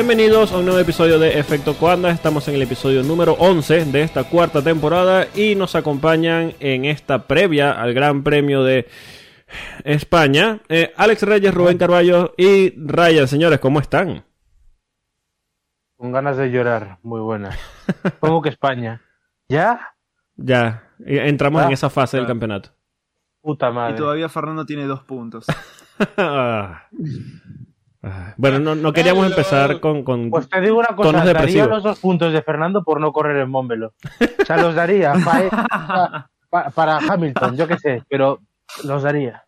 Bienvenidos a un nuevo episodio de Efecto Coanda. Estamos en el episodio número 11 de esta cuarta temporada y nos acompañan en esta previa al Gran Premio de España eh, Alex Reyes, Rubén Carballo y Ryan. Señores, ¿cómo están? Con ganas de llorar, muy buenas. ¿Cómo que España? ¿Ya? Ya, eh, entramos Ah, en esa fase del ah. campeonato. Puta Y madre. todavía Fernando tiene dos puntos. Bueno, no, no queríamos Hello. empezar con... con- Pues te digo una cosa, daría depresivos. los dos puntos de Fernando por no correr en Mómbelo. O sea, los daría pa- pa- para Hamilton, yo qué sé, pero los daría.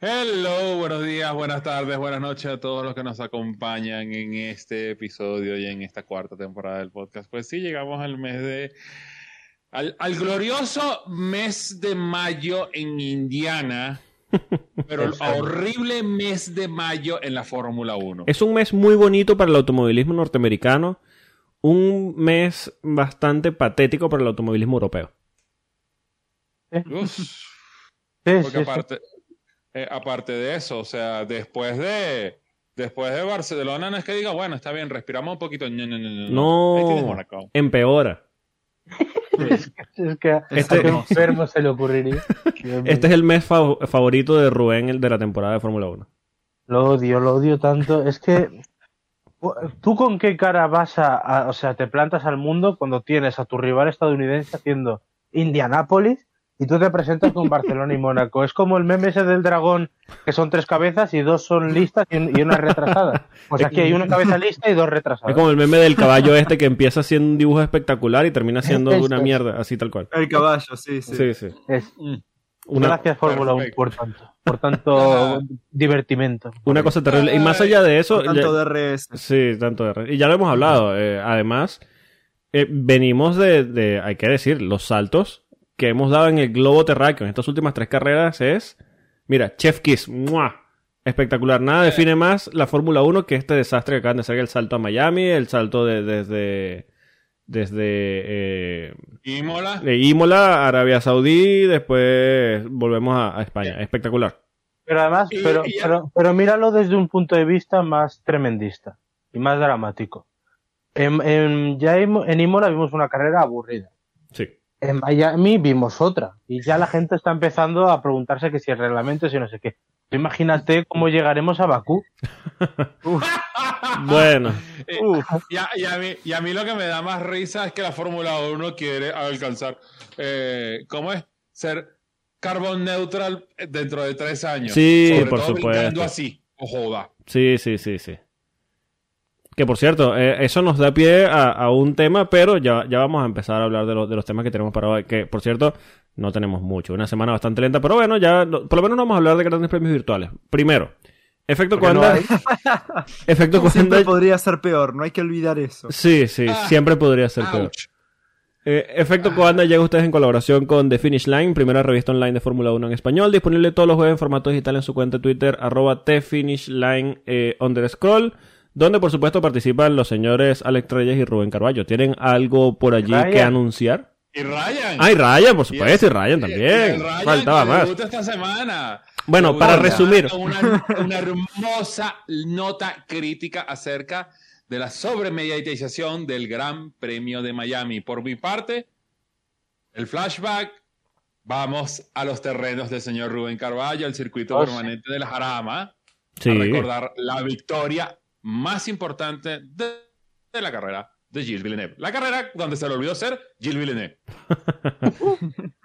Hello, buenos días, buenas tardes, buenas noches a todos los que nos acompañan en este episodio y en esta cuarta temporada del podcast. Pues sí, llegamos al mes de. al, al glorioso mes de mayo en Indiana, pero el horrible mes de mayo en la Fórmula 1. Es un mes muy bonito para el automovilismo norteamericano, un mes bastante patético para el automovilismo europeo. Uf. Porque aparte, eh, aparte de eso, o sea, después de después de Barcelona no es que diga, bueno, está bien, respiramos un poquito. No, no, no, no. No. Ahí tienes Mónaco. Empeora. Es que a Este- qué enfermo se le ocurriría. Este es el mes fa- favorito de Rubén, el de la temporada de Fórmula 1. Lo odio, lo odio tanto. Es que tú con qué cara vas a, a- o sea, te plantas al mundo cuando tienes a tu rival estadounidense haciendo Indianápolis y tú te presentas con Barcelona y Mónaco. Es como el meme ese del dragón que son tres cabezas y dos son listas y, un- y una retrasada. Pues aquí hay una cabeza lista y dos Es retrasadas. como el meme del caballo este que empieza haciendo un dibujo espectacular y termina siendo una es. mierda, así tal cual. El caballo, sí, sí. Sí, sí. Es- Mm. Una, Gracias Fórmula 1 Perfecto. por tanto, por tanto divertimento. una cosa terrible. Y más allá de eso... Por tanto ya- DRS. Sí, tanto de... Y ya lo hemos hablado. eh, además, eh, venimos de, de, hay que decir, los saltos que hemos dado en el globo terráqueo en estas últimas tres carreras es... Mira, Chef Kiss. ¡mua! Espectacular. Nada define más la Fórmula 1 que este desastre que acaban de hacer el salto a Miami, el salto de- desde... Desde eh, Imola. de Imola, Arabia Saudí, después volvemos a, a España. Espectacular. Pero además, pero, pero, pero míralo desde un punto de vista más tremendista y más dramático. En, en, ya en, en Imola vimos una carrera aburrida. Sí. En Miami vimos otra. Y ya la gente está empezando a preguntarse que si el reglamento, si no sé qué. Imagínate cómo llegaremos a Bakú. Bueno, Eh, Uf. y, a, y a mí, y a mí lo que me da más risa es que la Fórmula 1 quiere alcanzar, eh, ¿cómo es? Ser carbon neutral dentro de tres años. Sí, Sobre por todo supuesto. así. O joda. sí, sí, sí, sí. Que por cierto, eh, eso nos da pie a, a un tema, pero ya, ya vamos a empezar a hablar de, los de los temas que tenemos para hoy. Que por cierto, no tenemos mucho. Una semana bastante lenta, pero bueno, ya lo- por lo menos no vamos a hablar de grandes premios virtuales. Primero, efecto Porque no cuando. hay. efecto cuando. Siempre podría ser peor, no hay que olvidar eso. Sí, sí, Ah, siempre podría ser peor. Eh, Efecto Coanda llega a ustedes en colaboración con The Finish Line, primera revista online de Fórmula 1 en español, disponible todos los jueves en formato digital en su cuenta de Twitter, arroba TFinishLine eh, underscroll, donde por supuesto participan los señores Alex Reyes y Rubén Carballo. ¿Tienen algo por allí Ryan. que anunciar? Y Ryan. ¡Ay, Ryan, por Y supuesto! Y, el- Ryan y también. el Ryan Faltaba más. esta semana. Bueno, para resumir. Una, una hermosa nota crítica acerca de la sobremediatización del Gran Premio de Miami. Por mi parte, el flashback. Vamos a los terrenos del señor Rubén Carballo, el circuito Oh, sí. permanente del Jarama, Sí. a recordar la victoria más importante de, de la carrera de Gilles Villeneuve. La carrera donde se le olvidó ser Gilles Villeneuve.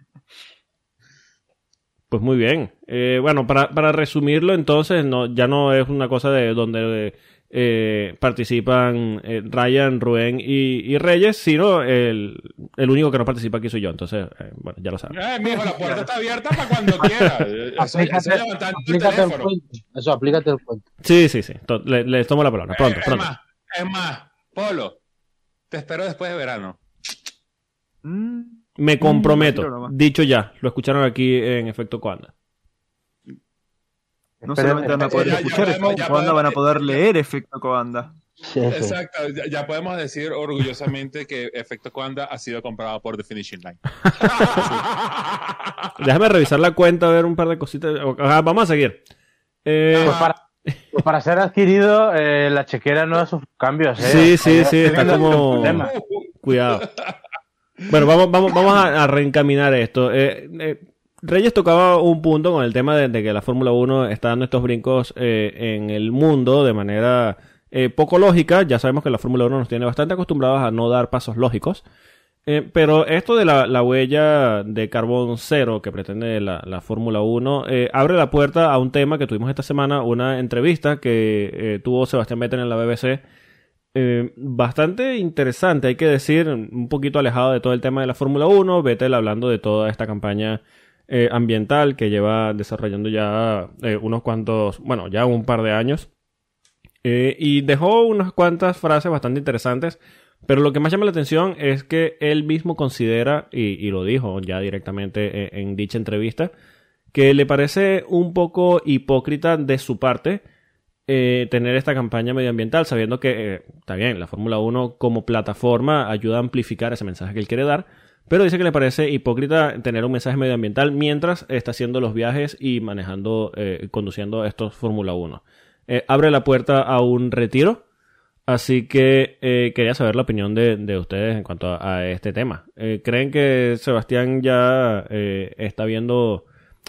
Pues muy bien. Eh, bueno, para, para resumirlo, entonces, no, ya no es una cosa de donde eh, participan eh, Ryan, Rubén y, y Reyes, sino el, el único que no participa aquí soy yo. Entonces, eh, bueno, ya lo saben. Eh, mijo, la puerta está abierta para cuando quiera. Eh, Eso, eso Aplícate, el aplícate el teléfono. cuento. Eso, aplícate el cuento. Sí, sí, sí. Le- Les tomo la palabra. Pronto, Eh, es pronto. más, es más, Polo, te espero después de verano. Mm, Me comprometo. Dicho ya. Lo escucharon aquí en Efecto Cuanda. No solamente van a poder ya- ya escuchar podemos- efecto Coanda, van a poder leer efecto Coanda. Sí, sí. Exacto, ya, ya podemos decir orgullosamente que Efecto Cuanda ha sido comprado por The Finishing Line. Déjame revisar la cuenta, a ver un par de cositas. Vamos a seguir. Eh, Pues para, Pues para ser adquirido, eh, la chequera no ha sufrido cambios. ¿eh? Sí, sí, sí, está como-. Cuidado. Bueno, vamos, vamos, vamos a, a reencaminar esto. Eh, eh, Reyes tocaba un punto con el tema de, que la Fórmula 1 está dando estos brincos eh, en el mundo de manera eh, poco lógica. Ya sabemos que la Fórmula 1 nos tiene bastante acostumbrados a no dar pasos lógicos. Eh, pero esto de la, la huella de carbón cero que pretende la, la Fórmula 1 eh, abre la puerta a un tema que tuvimos esta semana, una entrevista que tuvo Sebastián Vettel en la BBC. Bastante interesante, hay que decir, un poquito alejado de todo el tema de la Fórmula 1, Vettel hablando de toda esta campaña eh, ambiental que lleva desarrollando ya eh, unos cuantos, bueno, ya un par de años. Eh, y dejó unas cuantas frases bastante interesantes, pero lo que más llama la atención es que él mismo considera, y, lo dijo ya directamente en dicha entrevista, que le parece un poco hipócrita de su parte tener esta campaña medioambiental, sabiendo que, eh, está bien, la Fórmula 1 como plataforma ayuda a amplificar ese mensaje que él quiere dar, pero dice que le parece hipócrita tener un mensaje medioambiental mientras está haciendo los viajes y manejando, eh, conduciendo estos Fórmula 1. Eh, abre la puerta a un retiro, así que eh, quería saber la opinión de, de ustedes en cuanto a, este tema. Eh, ¿Creen que Sebastián ya está viendo,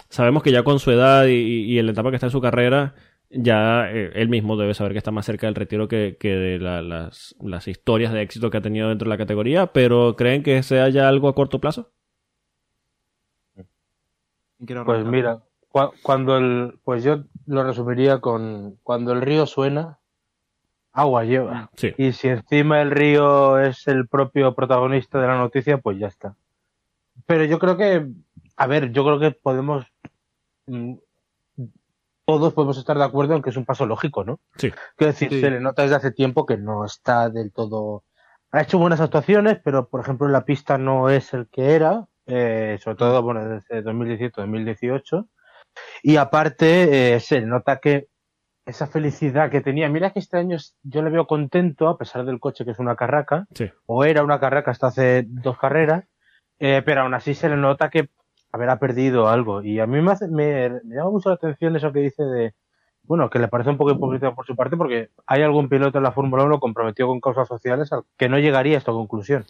sabemos que ya con su edad y, y- y en la etapa que está en su carrera, ya eh, él mismo debe saber que está más cerca del retiro que, que de la- las, las historias de éxito que ha tenido dentro de la categoría, pero ¿creen que sea ya algo a corto plazo? Pues mira, cua- cuando el, pues yo lo resumiría con cuando el río suena, agua lleva. Sí. Y si encima el río es el propio protagonista de la noticia, pues ya está. Pero yo creo que, a ver, yo creo que podemos, mm, todos podemos estar de acuerdo en que es un paso lógico, ¿no? Sí. Quiero decir, Sí. se le nota desde hace tiempo que no está del todo. Ha hecho buenas actuaciones, pero por ejemplo en la pista no es el que era, eh, sobre todo bueno, desde 2017-2018. Y aparte, eh, se le nota que esa felicidad que tenía. Mira que este año yo le veo contento, a pesar del coche que es una carraca, Sí. o era una carraca hasta hace dos carreras, eh, pero aún así se le nota que haber ha perdido algo. Y a mí me, hace- me, me llama mucho la atención eso que dice de, bueno, que le parece un poco hipócrita por su parte, porque hay algún piloto en la Fórmula 1 comprometido con causas sociales al que no llegaría a esta conclusión.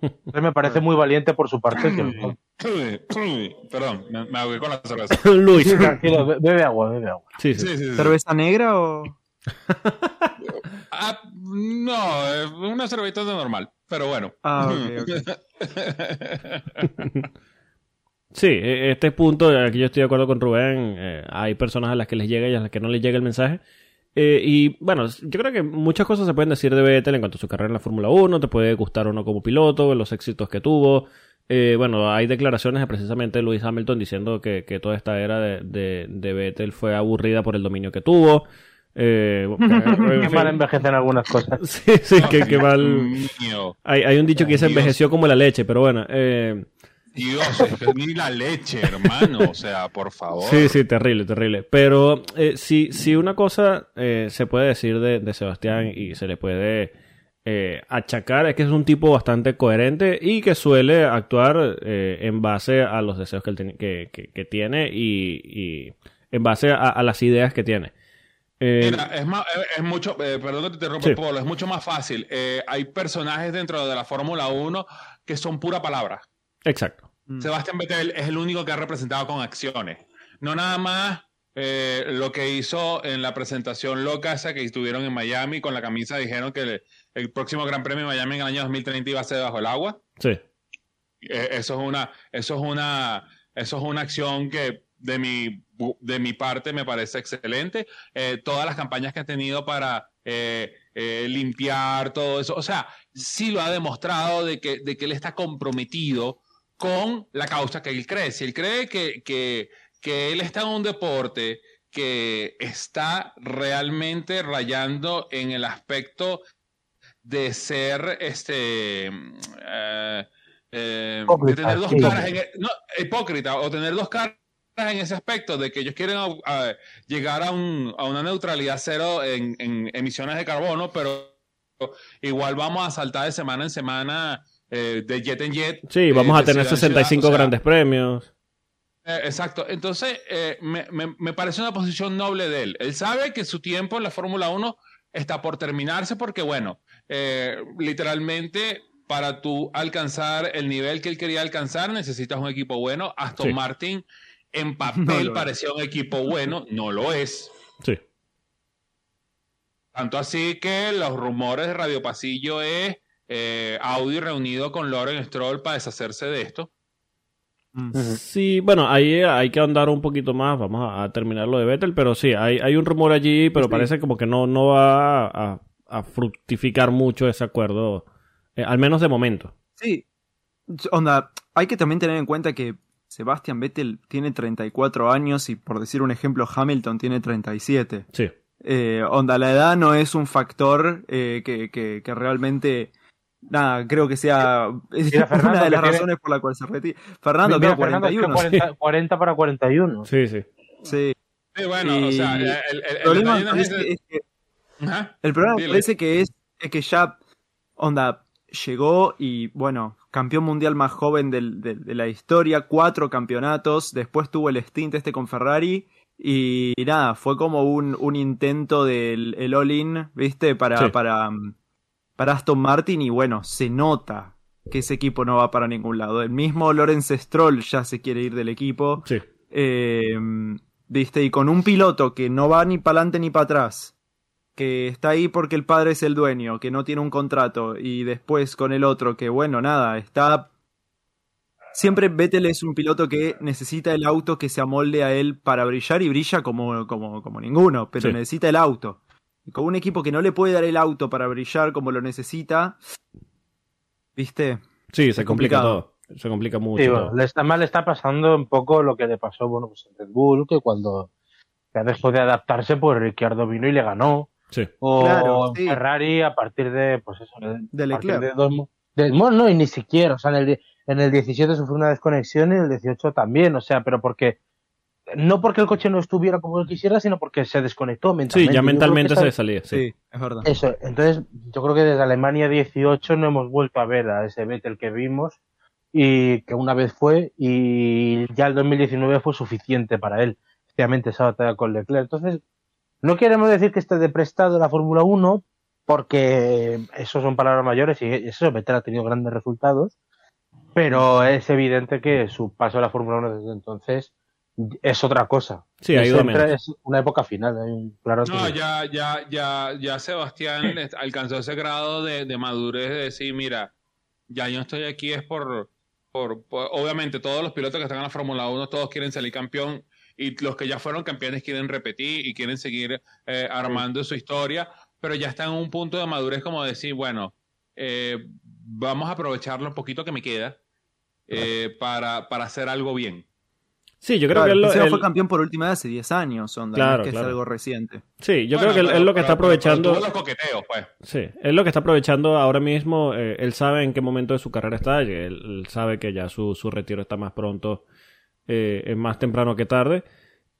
Entonces me parece muy valiente por su parte. Que, Perdón, me, me ahogué con la cerveza. Luis. Sí, tranquilo, be- bebe agua, bebe agua. Sí, sí. Sí, sí, sí. ¿Cerveza negra o...? Ah, no, eh, una cerveza normal, pero bueno. Ah, ok, ok. Sí, e- este punto, aquí yo estoy de acuerdo con Rubén, eh, hay personas a las que les llega y a las que no les llega el mensaje. Eh, y bueno, yo creo que muchas cosas se pueden decir de Vettel en cuanto a su carrera en la Fórmula 1, te puede gustar o no como piloto, los éxitos que tuvo. Eh, bueno, hay declaraciones de precisamente Lewis Hamilton diciendo que, que toda esta era de, de, de Vettel fue aburrida por el dominio que tuvo. Eh, que- en Qué fin. mal envejecen algunas cosas. Sí, sí, que, que mal. Hay, hay un dicho que dice envejeció como la leche, pero bueno. Eh, Dios, es ni la leche, hermano. O sea, por favor. Sí, sí, terrible, terrible. Pero eh, si, si una cosa eh, se puede decir de, de Sebastián y se le puede eh, achacar es que es un tipo bastante coherente y que suele actuar en base a los deseos que, él que, que- que tiene y, y en base a, a las ideas que tiene. Mira, es, más, es- es mucho, eh, perdón que te interrumpa, Sí. Polo, es mucho más fácil. Eh, hay personajes dentro de la Fórmula 1 que son pura palabra. Exacto. Mm. Sebastián Vettel es el único que ha representado con acciones. No nada más eh, lo que hizo en la presentación loca esa que estuvieron en Miami con la camisa, dijeron que el, el próximo Gran Premio de Miami en el año 2030 iba a ser bajo el agua. Sí. Eh, eso es una, eso es una, eso es una acción que de mi, de mi parte me parece excelente. Eh, todas las campañas que ha tenido para eh, eh, limpiar todo eso, o sea, sí lo ha demostrado de que, de que él está comprometido con la causa que él cree. Si él cree que, que, que él está en un deporte que está realmente rayando en el aspecto de ser este eh, eh, de Hipócrita, tener dos caras en el- no, hipócrita o tener dos caras en ese aspecto de que ellos quieren uh, uh, llegar a, un, a una neutralidad cero en, en emisiones de carbono pero igual vamos a saltar de semana en semana eh, de jet en jet Sí, eh, vamos a tener ciudad en ciudad, 65 o sea, grandes premios. Eh, exacto. Entonces, me, me- me parece una posición noble de él. Él sabe que su tiempo en la Fórmula 1 está por terminarse porque, bueno, eh, literalmente para tú alcanzar el nivel que él quería alcanzar necesitas un equipo bueno. Aston Sí. Martin en papel parecía un equipo bueno, no lo es. Sí. Tanto así que los rumores de Radio Pasillo es eh, Audi reunido con Loren Stroll para deshacerse de esto. Mm. Sí, bueno, ahí hay que andar un poquito más. Vamos a, a terminar lo de Vettel, pero sí, hay, hay un rumor allí, pero Sí. parece como que no, no va a, a fructificar mucho ese acuerdo, eh, al menos de momento. Sí. Onda, hay que también tener en cuenta que Sebastian Vettel tiene 34 años y por decir un ejemplo, Hamilton tiene 37. Sí. Eh, onda, la edad no es un factor eh, que, que- que realmente. Nada, creo que sea es Mira, Fernando, una de las que tiene- razones por la cual se retira. Fernando, Mira, creo Fernando, es que 41. 40, 40 para 41. Sí, sí. Sí. Sí, bueno, Y o sea, el, el- el El problema es que. El problema me Dile. parece que es, es que ya, onda, llegó y, bueno, campeón mundial más joven del- de, de la historia, cuatro campeonatos, después tuvo el stint este con Ferrari y, nada, fue como un, un intento del el all-in, ¿viste? Para, Sí. para, para Aston Martin y, bueno, se nota que ese equipo no va para ningún lado. El mismo Lawrence Stroll ya se quiere ir del equipo. Sí. Eh, ¿Viste? Y con un piloto que no va ni para adelante ni para atrás, que está ahí porque el padre es el dueño, que no tiene un contrato, y después con el otro que, bueno, nada, está... Siempre Vettel es un piloto que necesita el auto que se amolde a él para brillar y brilla como, como, como ninguno, pero Sí. necesita el auto. Y con un equipo que no le puede dar el auto para brillar como lo necesita, ¿viste? Sí, se complica todo. Se complica mucho. Sí, bueno, todo. le está mal, le está pasando un poco lo que le pasó, bueno, pues en Red Bull, que cuando ya dejó de adaptarse, pues Ricciardo vino y le ganó. Sí. O Claro, en sí. Ferrari a partir de, pues eso, de, Leclerc. de dos mo- de- bueno, no, y ni siquiera, o sea, en el, en el 17 sufrió una desconexión y en el 18 también, o sea, pero porque, no porque el coche no estuviera como él quisiera, sino porque se desconectó mentalmente. Sí, ya mentalmente se salía. Sí. Sí, es verdad. Eso, entonces yo creo que desde Alemania 18 no hemos vuelto a ver a ese Vettel que vimos y que una vez fue y ya el 2019 fue suficiente para él, especialmente esa batalla con Leclerc. Entonces, no queremos decir que esté de prestado la Fórmula 1 porque eso son palabras mayores y eso Vettel ha tenido grandes resultados, pero es evidente que su paso a la Fórmula 1 desde entonces es otra cosa. Sí, ha Es ido a siempre- menos. Es una época final, hay un claro No, que- ya, ya, ya, ya Sebastián alcanzó ese grado de, de madurez de decir, mira, ya yo estoy aquí es por, por, por- obviamente todos los pilotos que están en la Fórmula 1, todos quieren salir campeón y los que ya fueron campeones quieren repetir y quieren seguir eh, armando su historia, pero ya están en un punto de madurez como decir, bueno, eh, vamos a aprovechar lo poquito que me queda eh, para, para hacer algo bien. Sí, yo creo Claro, que él, él- fue campeón por última vez hace 10 años, onda, no Claro, es que claro. es algo reciente. sí, yo Bueno, creo que él, pero- él lo que está pero- pero- pero aprovechando. los coqueteos, pues. Sí, él lo que está aprovechando ahora mismo, eh, él sabe en qué momento de su carrera está, y él, él sabe que ya su, su retiro está más pronto, eh, es más temprano que tarde.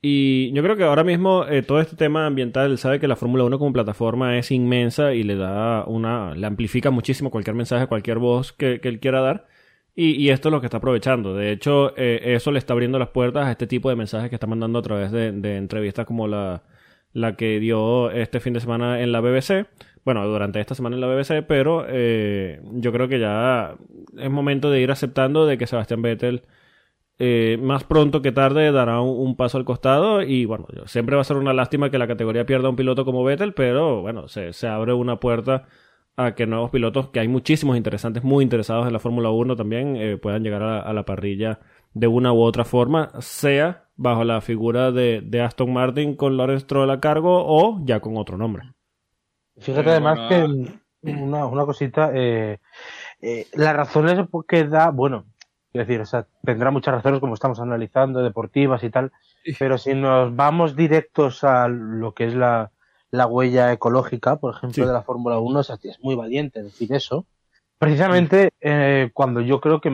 Y yo creo que ahora mismo eh, todo este tema ambiental, él sabe que la Fórmula 1 como plataforma es inmensa y le da una, le amplifica muchísimo cualquier mensaje, cualquier voz que, que él quiera dar. Y, esto es lo que está aprovechando. De hecho, eh, eso le está abriendo las puertas a este tipo de mensajes que está mandando a través de, entrevistas como la, la que dio este fin de semana en la BBC. Bueno, durante esta semana en la BBC, pero eh, yo creo que ya es momento de ir aceptando de que Sebastián Vettel eh, más pronto que tarde dará un, un paso al costado y bueno, siempre va a ser una lástima que la categoría pierda un piloto como Vettel, pero bueno, se, se abre una puerta a que nuevos pilotos, que hay muchísimos interesantes, muy interesados en la Fórmula 1 también, eh, puedan llegar a, a la parrilla de una u otra forma, sea bajo la figura de, de Aston Martin con Lawrence Stroll a cargo o ya con otro nombre. Fíjate Pero además bueno, que mm, una, una cosita, eh, eh, las razones que da, bueno, quiero decir, o sea, tendrá muchas razones como estamos analizando, deportivas y tal, pero si nos vamos directos a lo que es la, la huella ecológica, por ejemplo, Sí. de la Fórmula 1, o sea, es muy valiente decir eso. Precisamente eh, cuando yo creo que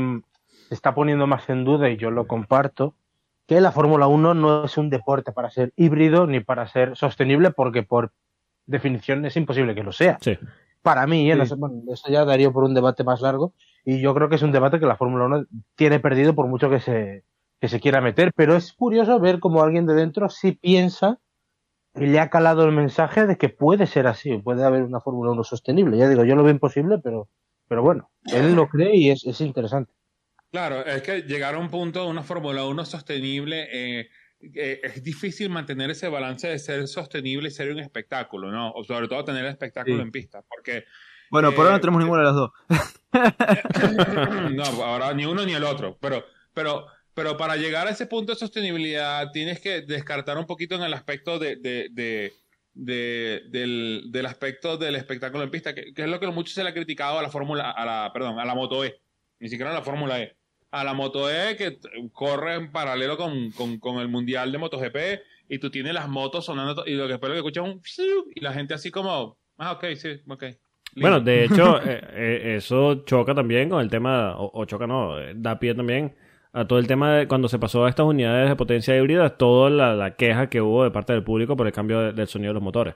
se está poniendo más en duda, y yo lo comparto, que la Fórmula 1 no es un deporte para ser híbrido ni para ser sostenible, porque por definición es imposible que lo sea. Sí. Para mí, ¿eh? Sí. bueno, esto ya daría por un debate más largo, y yo creo que es un debate que la Fórmula 1 tiene perdido por mucho que se, que se quiera meter, pero es curioso ver cómo alguien de dentro sí piensa le ha calado el mensaje de que puede ser así, puede haber una Fórmula 1 sostenible. Ya digo, yo lo veo imposible, pero, pero bueno, él lo cree y es, es interesante. Claro, es que llegar a un punto de una Fórmula 1 sostenible eh, eh, es difícil mantener ese balance de ser sostenible y ser un espectáculo, ¿no? O sobre todo tener el espectáculo Sí. en pista, porque Bueno, por ahora no Eh, tenemos ninguna de las dos. no, ahora ni uno ni el otro, pero, pero, pero para llegar a ese punto de sostenibilidad tienes que descartar un poquito en el aspecto de, de, de, de- del, del aspecto del espectáculo en pista, que, es lo que mucho se le ha criticado a la Fórmula, a la, perdón, a la Moto E, ni siquiera a la Fórmula E, a la Moto E que corre en paralelo con, con, con el Mundial de MotoGP y tú tienes las motos sonando y lo que espero que escuchas un y la gente así como, ah, ok, sí, ok. Bueno, de hecho, eh, eh, eso choca también con el tema, o, o choca no, eh, da pie también a todo el tema de cuando se pasó a estas unidades de potencia híbrida, toda la, la queja que hubo de parte del público por el cambio de- del sonido de los motores.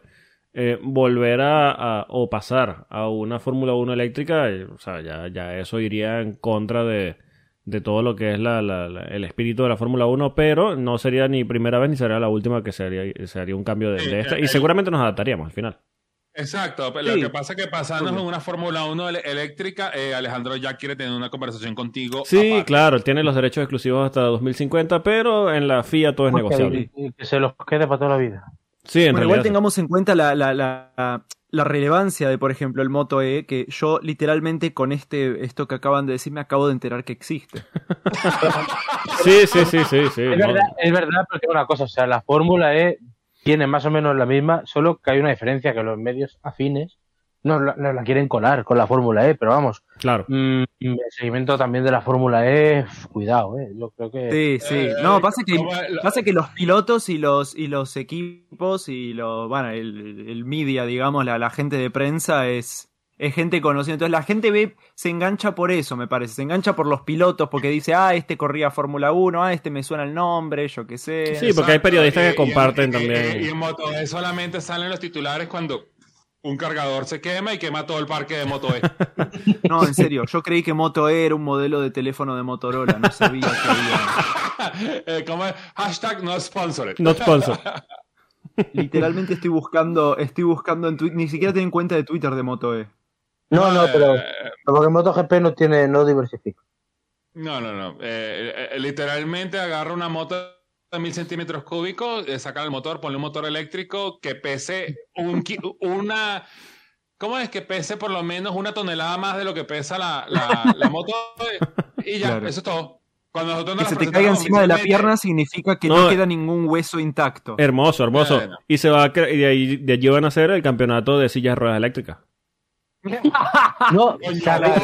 Eh, volver a, a- o pasar a una Fórmula 1 eléctrica, eh, o sea, ya, ya eso iría en contra de, de todo lo que es la, la- la- el espíritu de la Fórmula 1, pero no sería ni primera vez ni sería la última que se haría, se haría un cambio de, de esta, y seguramente nos adaptaríamos al final. Exacto, pero Sí. lo que pasa es que pasando en una Fórmula 1 ele- eléctrica, eh, Alejandro ya quiere tener una conversación contigo. Sí, aparte. claro, tiene los derechos exclusivos hasta 2050, pero en la FIA todo es negociable. Y- y que se los quede para toda la vida. Sí, en Bueno, igual realidad. tengamos en cuenta la, la, la, la relevancia de, por ejemplo, el Moto E, que yo literalmente con este esto que acaban de decir me acabo de enterar que existe. Sí, sí, sí, sí, sí. Es no. verdad, es verdad, pero tengo una cosa, o sea, la Fórmula E tiene más o menos la misma, solo que hay una diferencia, que los medios afines nos la, nos la quieren colar con la Fórmula E, pero vamos, Claro. mm, el seguimiento también de la Fórmula E, cuidado, eh, yo creo que... Sí, sí. Eh, No, pasa que, pasa que los pilotos y los, y los equipos y los, bueno, el, el media, digamos, la, la gente de prensa es, es gente conocida. Entonces la gente ve, se engancha por eso, me parece. Se engancha por los pilotos porque dice, ah, este corría Fórmula 1, ah, este me suena el nombre, yo qué sé. Sí, porque hay periodistas que y- comparten y- también. Y, y en Moto E solamente salen los titulares cuando un cargador se quema y quema todo el parque de Moto E. No, en serio, yo creí que Moto E era un modelo de teléfono de Motorola, no sabía que había. Eh, ¿Cómo es? Hashtag no sponsored. Not sponsor. Literalmente estoy buscando, estoy buscando en Twitter, ni siquiera tengo cuenta de Twitter de Moto E. No, no, pero Eh, porque MotoGP no tiene, no diversifica. No, no, no. Eh, eh, literalmente agarra una moto de mil centímetros cúbicos, eh, saca el motor, pone un motor eléctrico que pese un, una... ¿Cómo es que pese por lo menos una tonelada más de lo que pesa la, la, la moto? Y ya, Claro. eso es todo. Cuando nosotros Que se te caiga encima de la pierna significa que no, No, queda ningún hueso intacto. Hermoso, hermoso. Bueno. Y se va a y de ahí de allí van a hacer el campeonato de sillas de ruedas eléctricas. No, ¿sabéis?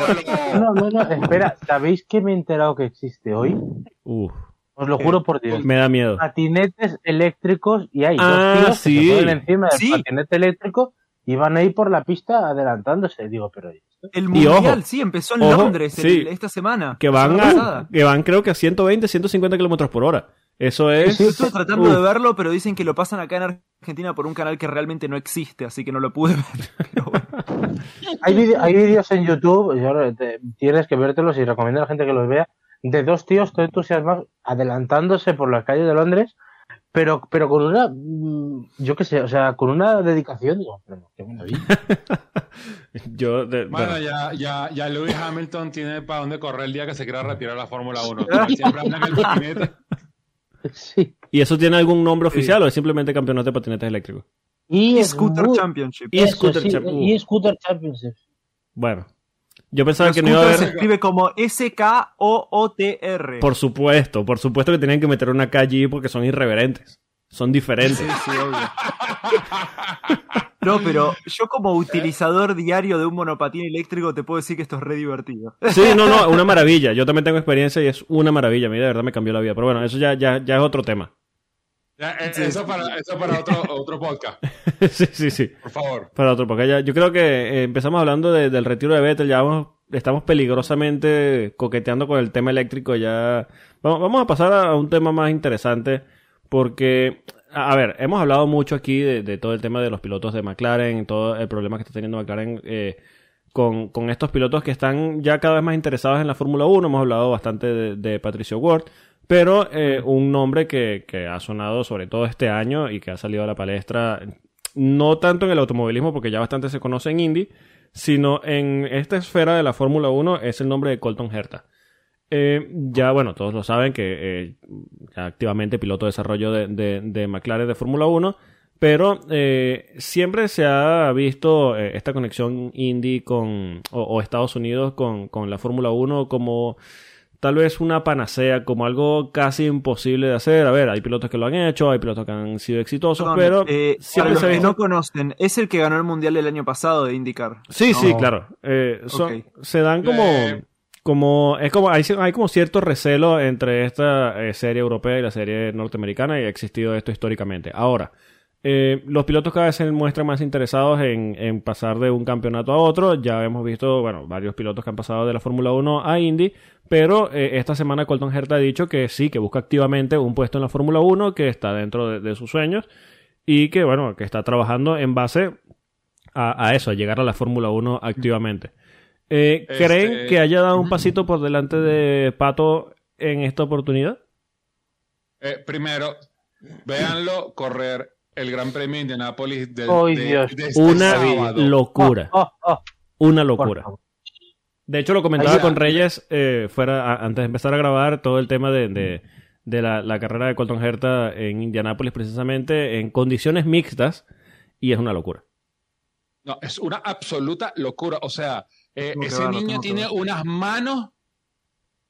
no, No, espera, ¿sabéis que me he enterado que existe hoy? Uf, Os lo juro por Dios. me da miedo. Patinetes eléctricos y hay Ah, dos tíos que sí. se ponen encima del Sí. patinete eléctrico y van a ir por la pista adelantándose. Digo, pero. El mundial, ojo, sí, empezó en ojo, Londres el- esta semana. Que van a, que van creo que a 120, 150 kilómetros por hora. Eso es. Sí, Yo estuve tratando Uf. de verlo, pero dicen que lo pasan acá en Argentina por un canal que realmente no existe, así que no lo pude ver. Pero bueno. Hay, vídeos en YouTube, y ahora te- tienes que vértelos y recomiendo a la gente que los vea, de dos tíos todo entusiasmados adelantándose por las calles de Londres, pero, pero con una, mm, yo qué sé, o sea, con una dedicación, digo, pero qué maravilla. Yo, de- Bueno, bueno, ya, ya, ya Lewis Hamilton tiene para dónde correr el día que se quiera retirar la Fórmula 1. Como Siempre anda en el patinete. Sí. ¿Y eso tiene algún nombre oficial o es simplemente campeonato de patinetes eléctricos? Y Scooter muy- Championship. Y eso, Scooter sí, uh. Scooter Championship. Bueno, yo pensaba que no iba a Scooter se haber. escribe como S-K-O-O-T-R. Por supuesto, por supuesto que tenían que meter una K allí porque son irreverentes. Son diferentes. Sí, sí, obvio. No, pero yo como utilizador diario de un monopatín eléctrico te puedo decir que esto es re divertido. Sí, no, no, una maravilla. Yo también tengo experiencia y es una maravilla. A mí de verdad me cambió la vida. Pero bueno, eso ya, ya, ya es otro tema. Ya, eh, eso para, eso para otro, otro podcast, sí, sí, sí. por favor. Para otro, porque ya, yo creo que eh, empezamos hablando de- del retiro de Vettel, ya vamos, estamos peligrosamente coqueteando con el tema eléctrico, ya vamos, vamos a pasar a un tema más interesante, porque, a, a ver, hemos hablado mucho aquí de, de todo el tema de los pilotos de McLaren, todo el problema que está teniendo McLaren eh, con, con estos pilotos que están ya cada vez más interesados en la Fórmula 1, hemos hablado bastante de, de Patricio Ward, Pero eh, un nombre que, que ha sonado sobre todo este año y que ha salido a la palestra, no tanto en el automovilismo, porque ya bastante se conoce en Indy, sino en esta esfera de la Fórmula 1 es el nombre de Colton Herta. Eh, ya, bueno, todos lo saben que eh, activamente piloto de desarrollo de, de, de McLaren de Fórmula 1, pero eh, siempre se ha visto eh, esta conexión Indy con, o, o Estados Unidos con, con la Fórmula 1 como tal vez una panacea, como algo casi imposible de hacer. A ver, hay pilotos que lo han hecho, hay pilotos que han sido exitosos, Perdón, pero eh, siempre para los que no conocen, es el que ganó el mundial del año pasado de IndyCar. Sí, sí, claro. Eh, son-. Se dan como... Eh. como es como hay, hay como cierto recelo entre esta eh, serie europea y la serie norteamericana y ha existido esto históricamente. Ahora, eh, los pilotos cada vez se muestran más interesados en, en pasar de un campeonato a otro. Ya hemos visto, bueno, varios pilotos que han pasado de la Fórmula 1 a Indy, pero eh, esta semana Colton Herta ha dicho que sí, que busca activamente un puesto en la Fórmula 1, que está dentro de, de sus sueños y que, bueno, que está trabajando en base a, a eso, a llegar a la Fórmula 1 activamente. Eh, Este- ¿Creen que haya dado un pasito por delante de Pato en esta oportunidad? Primero, véanlo correr el Gran Premio de Indianápolis de, ¡Ay, de- Dios! de este Una sábado. locura, Oh, oh, oh, una locura. favor. De hecho, lo comentaba Ahí- con Reyes eh, fuera a- antes de empezar a grabar todo el tema de, de- de la, la carrera de Colton Herta en Indianápolis, precisamente en condiciones mixtas, y es una locura. No, es una absoluta locura. O sea, eh, ese niño tiene unas manos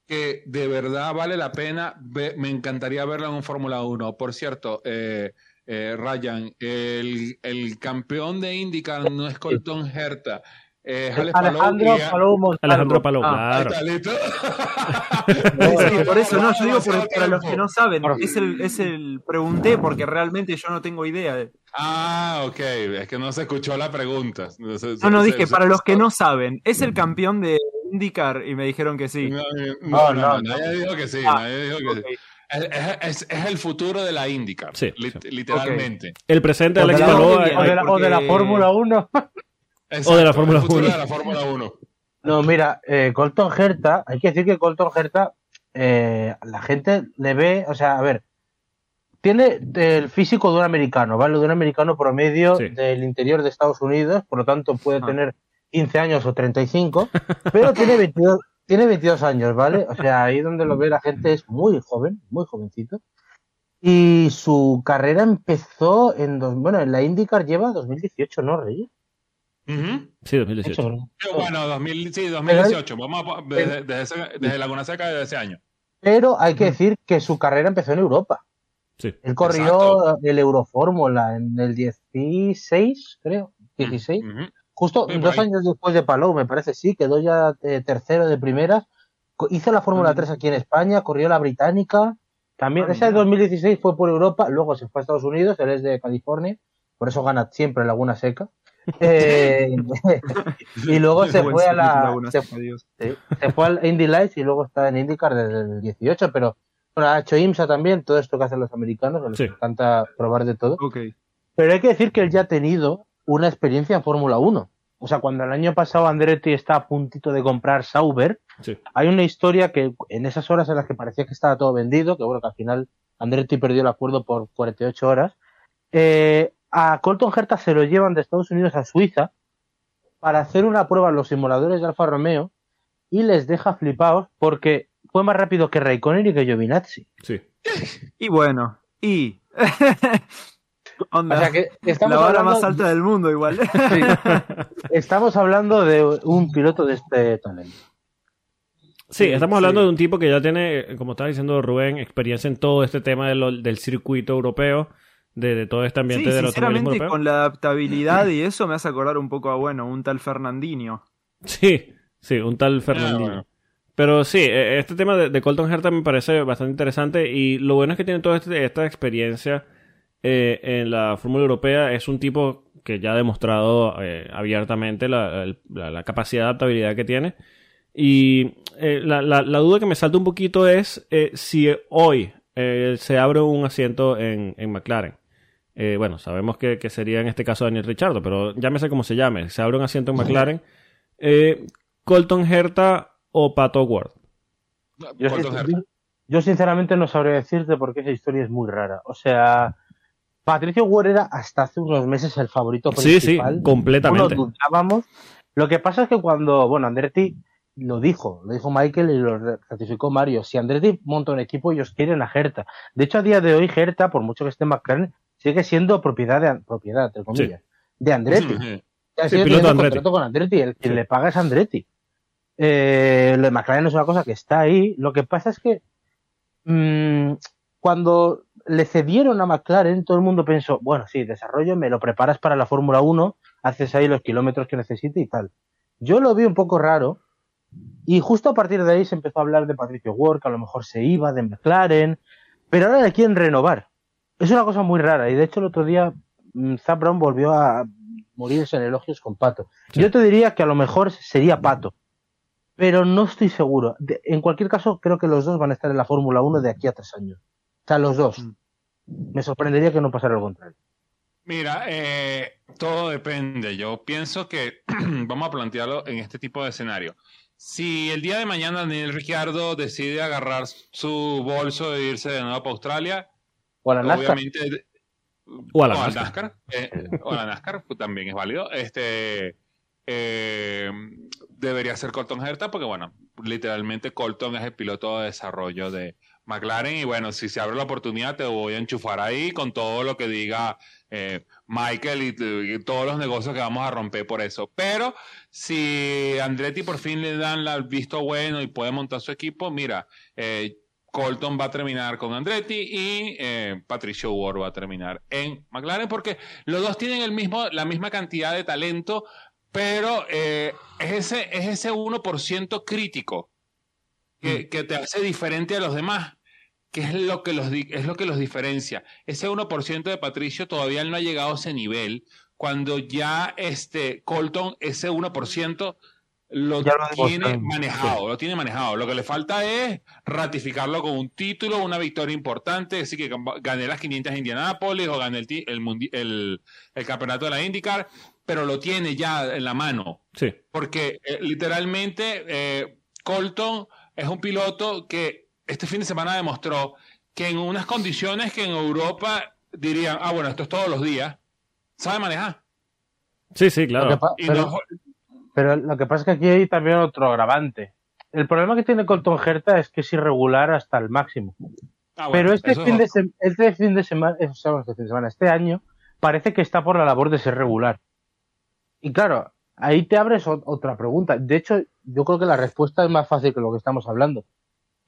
que de verdad vale la pena. Ve- me encantaría verlo en un Fórmula 1. Por cierto, eh, eh, Ryan, el, el campeón de IndyCar no es Colton Herta. Alex Alejandro Montalvo. Alejandro Palou, Ah, claro. por eso no, yo digo por- para los que no saben, es el, es el pregunté porque realmente yo no tengo idea. de- Ah, ok. Es que no se escuchó la pregunta. No, no, dije, para los que no saben, ¿es el campeón de IndyCar? Y me dijeron que sí. No, No, no, no, no, nadie dijo que sí. Ah, nadie dijo que sí. Es, es- el futuro de la IndyCar. Sí, lit- sí. Literalmente. El presente de O de Alex la, Palou, Palou, o de la- o de la porque- Fórmula 1. Exacto, O de la Fórmula el futuro 1. de la Fórmula 1. No, mira, eh, Colton Herta, hay que decir que Colton Herta, eh, la gente le ve, o sea, a ver, tiene el físico de un americano, ¿vale? De un americano promedio Sí. del interior de Estados Unidos, por lo tanto puede Ah. tener 15 años o 35, pero tiene 22, tiene 22 años, ¿vale? O sea, ahí donde lo ve la gente es muy joven, muy jovencito. Y su carrera empezó en, dos, bueno, en la IndyCar lleva 2018, ¿no, Reyes? Sí, 2018. Pero bueno, 2000, sí, 2018. Vamos a, desde, desde, ese- desde Laguna Seca de ese año. Pero hay que decir que su carrera empezó en Europa. Sí. Él corrió el Eurofórmula en el 16, creo. 16. Ujú. Justo Sí, dos ahí. años después de Palou, me parece, sí, quedó ya eh, tercero de primeras. Hizo la Fórmula Mm. 3 aquí en España, corrió la británica. También, Ah, esa de mira. 2016 fue por Europa, luego se fue a Estados Unidos, él es de California, por eso gana siempre Laguna Seca. Eh, y luego se fue a la, se. Sí, se fue al Indy Lights y luego está en IndyCar desde el 18, pero bueno, ha hecho IMSA también, todo esto que hacen los americanos, les Sí. encanta probar de todo. Ok. Pero hay que decir que él ya ha tenido una experiencia en Fórmula 1. O sea, cuando el año pasado Andretti está a puntito de comprar Sauber, Sí. hay una historia que en esas horas en las que parecía que estaba todo vendido, que bueno, que al final Andretti perdió el acuerdo por 48 horas, eh, a Colton Herta se lo llevan de Estados Unidos a Suiza para hacer una prueba en los simuladores de Alfa Romeo y les deja flipados porque fue más rápido que Raikkonen y que Giovinazzi. Sí. Y bueno, y. Onda, O sea que estamos la hablando- más alta del mundo, igual. Sí. Estamos hablando de un piloto de este talento. Sí, estamos sí. hablando de un tipo que ya tiene, como estaba diciendo Rubén, experiencia en todo este tema de lo- del circuito europeo, de, de todo este ambiente Sí, del automovilismo europeo. con la adaptabilidad y eso me hace acordar un poco a, bueno, un tal Fernandinho. Sí, sí, un tal Fernandinho. bueno. Pero sí, eh, este tema de, de Colton Herta me parece bastante interesante y lo bueno es que tiene toda este- esta experiencia eh, en la Fórmula Europea. Es un tipo que ya ha demostrado eh, abiertamente la, el- la- la capacidad de adaptabilidad que tiene. Y eh, la, la- la duda que me salta un poquito es eh, si hoy eh, se abre un asiento en, en McLaren. Eh, bueno, sabemos que, que sería en este caso Daniel Richardo, pero llámese como se llame. Se abre un asiento en McLaren. Eh, Colton Herta o Pato Ward. Yo sinceramente no sabría decirte porque esa historia es muy rara. O sea, Patricio Ward era hasta hace unos meses el favorito Sí, sí, principal. completamente. Uno dudábamos. Lo que pasa es que cuando, bueno, Andretti lo dijo, lo dijo Michael y lo ratificó Mario. Si Andretti monta un equipo, ellos quieren a Gerta. De hecho, a día de hoy, Gerta, por mucho que esté en McLaren, sigue siendo propiedad de, propiedad, entre comillas, de Andretti. Sí. Sí, sigue piloto teniendo Andretti. contrato con Andretti, el que Sí. le paga es Andretti. Eh, lo de McLaren es una cosa que está ahí. Lo que pasa es que mm, cuando le cedieron a McLaren, todo el mundo pensó, bueno, sí, desarrollo, me lo preparas para la Fórmula 1, haces ahí los kilómetros que necesite y tal. Yo lo vi un poco raro y justo a partir de ahí se empezó a hablar de Patricio Ward, que a lo mejor se iba de McLaren, pero ahora le quieren renovar. Es una cosa muy rara y de hecho el otro día mm, Zap Brown volvió a morirse en elogios con Pato. Sí. Yo te diría que a lo mejor sería Pato, pero no estoy seguro. En cualquier caso, creo que los dos van a estar en la Fórmula 1 de aquí a tres años. O sea, los dos. Mm. Me sorprendería que no pasara lo contrario. Mira, eh, todo depende. Yo pienso que vamos a plantearlo en este tipo de escenario. Si el día de mañana Daniel Ricciardo decide agarrar su bolso e irse de nuevo para Australia, O a la NASCAR. obviamente O a la o al NASCAR. NASCAR, eh, o a la NASCAR pues, también es válido. Este eh, debería ser Colton Herta porque bueno, literalmente Colton es el piloto de desarrollo de McLaren y bueno, si se abre la oportunidad te voy a enchufar ahí con todo lo que diga eh, Michael y, y todos los negocios que vamos a romper por eso. Pero si Andretti por fin le dan la- el visto bueno y puede montar su equipo, mira, eh, Colton va a terminar con Andretti y eh, Patricio Ward va a terminar en McLaren porque los dos tienen el mismo, la misma cantidad de talento, pero eh, es, ese, es ese 1% crítico que, que te hace diferente a los demás, que es lo que los, di- es lo que los diferencia. Ese 1% de Patricio todavía no ha llegado a ese nivel, cuando ya este Colton, ese 1%, lo Ya lo tiene manejado, lo tiene manejado. Lo que le falta es ratificarlo con un título, una victoria importante, decir que gané las 500 de Indianápolis o gané el, el, el, el campeonato de la IndyCar, pero lo tiene ya en la mano. Sí. Porque eh, literalmente eh, Colton es un piloto que este fin de semana demostró que en unas condiciones que en Europa dirían, ah, bueno, esto es todos los días, sabe manejar. Sí, sí, claro. pero, no- pero lo que pasa es que aquí hay también otro agravante. El problema que tiene Colton Herta es que es irregular hasta el máximo. ah, bueno, Pero este es fin, de este fin de semana, eh, este fin de semana, este año, parece que está por la labor de ser regular. Y claro, ahí te abres otra pregunta. De hecho, yo creo que la respuesta es más fácil que lo que estamos hablando.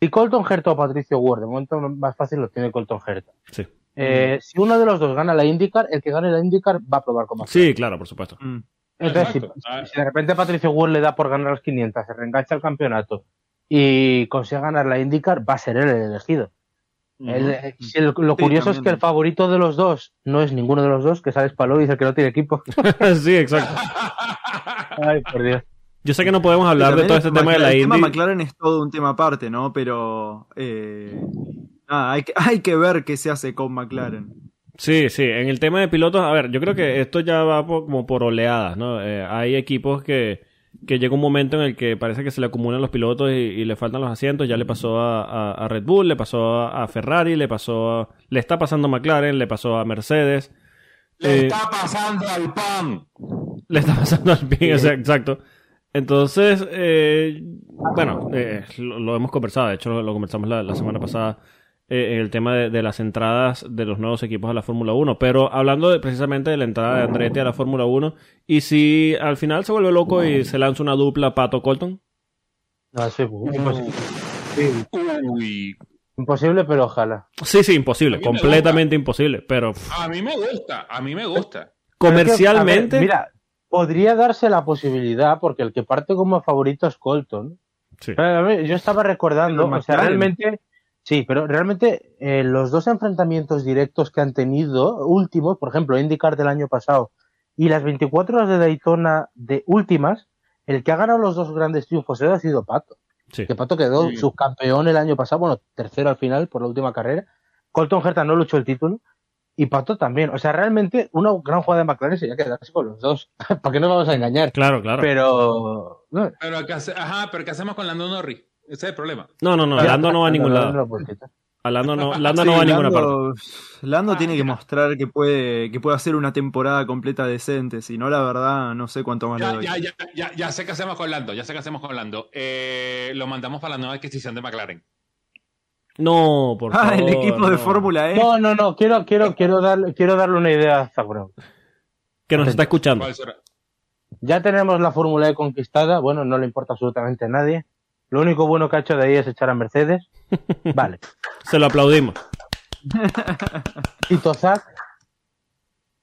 Si Colton Herta o Patricio Ward, de momento más fácil lo tiene Colton Herta. Sí. Eh, si uno de los dos gana la IndyCar, el que gane la IndyCar va a probar como Sí, claro, por supuesto. Mm. entonces, si. Ah. si de repente Patricio Ward le da por ganar las 500, se reengancha el campeonato y consigue ganar la IndyCar, va a ser él el elegido. El- eh, el- lo Sí, curioso es que el favorito de los dos no es ninguno de los dos, que sale Spaló y dice que no tiene equipo. sí, exacto. Ay, por Dios. Yo sé que no podemos hablar de todo este tema de la McLaren- El tema Indy. McLaren es todo un tema aparte, ¿no? Pero eh, nada, hay, que, hay que ver qué se hace con McLaren. Sí, sí, en el tema de pilotos, a ver, yo creo que esto ya va por- como por oleadas, ¿no? Eh, hay equipos que, que llega un momento en el que parece que se le acumulan los pilotos y, y le faltan los asientos. Ya le pasó a, a- a Red Bull, le pasó a, a Ferrari, le pasó a- le está pasando a McLaren, le pasó a Mercedes, Le Eh, está pasando al pan. le está pasando al pin, exacto. Entonces, eh, bueno, eh, lo, lo hemos conversado, de hecho lo, lo conversamos la, la semana pasada eh, en el tema de, de las entradas de los nuevos equipos a la Fórmula 1, pero hablando de- precisamente de la entrada de Andretti a la Fórmula 1, y si al final se vuelve loco y se lanza una dupla Pato Colton, No, sí, imposible. Sí, Uy, imposible, pero ojalá. sí, sí, imposible, completamente imposible, pero a mí me gusta, a mí me gusta. comercialmente, es ver, mira, podría darse la posibilidad, porque el que parte como favorito es Colton. sí. Pero, a ver, yo estaba recordando, o sea, realmente, sí, pero realmente eh, los dos enfrentamientos directos que han tenido, últimos, por ejemplo, IndyCar del año pasado y las 24 horas de Daytona de últimas, el que ha ganado los dos grandes triunfos ha sido Pato. sí. Que Pato quedó Sí. subcampeón el año pasado, bueno, tercero al final por la última carrera. Colton Herta no luchó el título y Pato también. O sea, realmente una gran jugada de McLaren sería quedarse con los dos. ¿Para qué nos vamos a engañar? Claro, claro. Pero no, Pero ¿qué hace- ajá, pero ¿qué hacemos con Lando Norris? Ese es el problema. No, no, no, Ya, Lando no va a ningún lado. Lando no, Lando Sí, no va a ninguna parte. Lando, Ah, tiene que mostrar que puede, que puede hacer una temporada completa decente. Si no, la verdad, no sé cuánto más le Ya, doy. ya, ya, ya, ya sé qué hacemos con Lando, ya sé qué hacemos con Lando. Eh, lo mandamos para la nueva adquisición de McLaren. No, por Ah, favor. el equipo de no. Fórmula E. No, no, no, quiero, quiero, quiero, darle, quiero darle una idea a Zagreb. Que nos está escuchando. ¿Cuál será? Ya tenemos la Fórmula E conquistada, bueno, no le importa absolutamente a nadie. Lo único bueno que ha hecho de ahí es echar a Mercedes. Vale. Se lo aplaudimos. Tito Zack,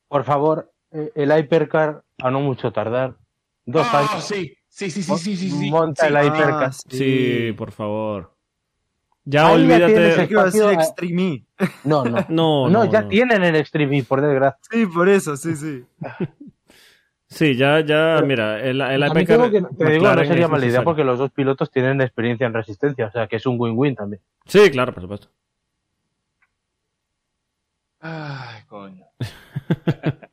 por favor, eh, el Hypercar, a no mucho tardar, dos Ah, años, sí, sí, sí, sí, sí, sí, sí. monta Sí. el Hypercar. Ah, Sí, por favor. Ya Ahí ya tienes olvídate. el- ¿Qué iba a decir. No, no. No, No, no, ya no. tienen el Extreme, por desgracia. Sí, por eso, sí, sí. Sí, ya, ya, mira, el, el A mí Hypercar tengo que- te digo, no sería mala idea porque los dos pilotos tienen experiencia en resistencia, o sea que es un win-win también. Sí, claro, por supuesto. Ay, coño.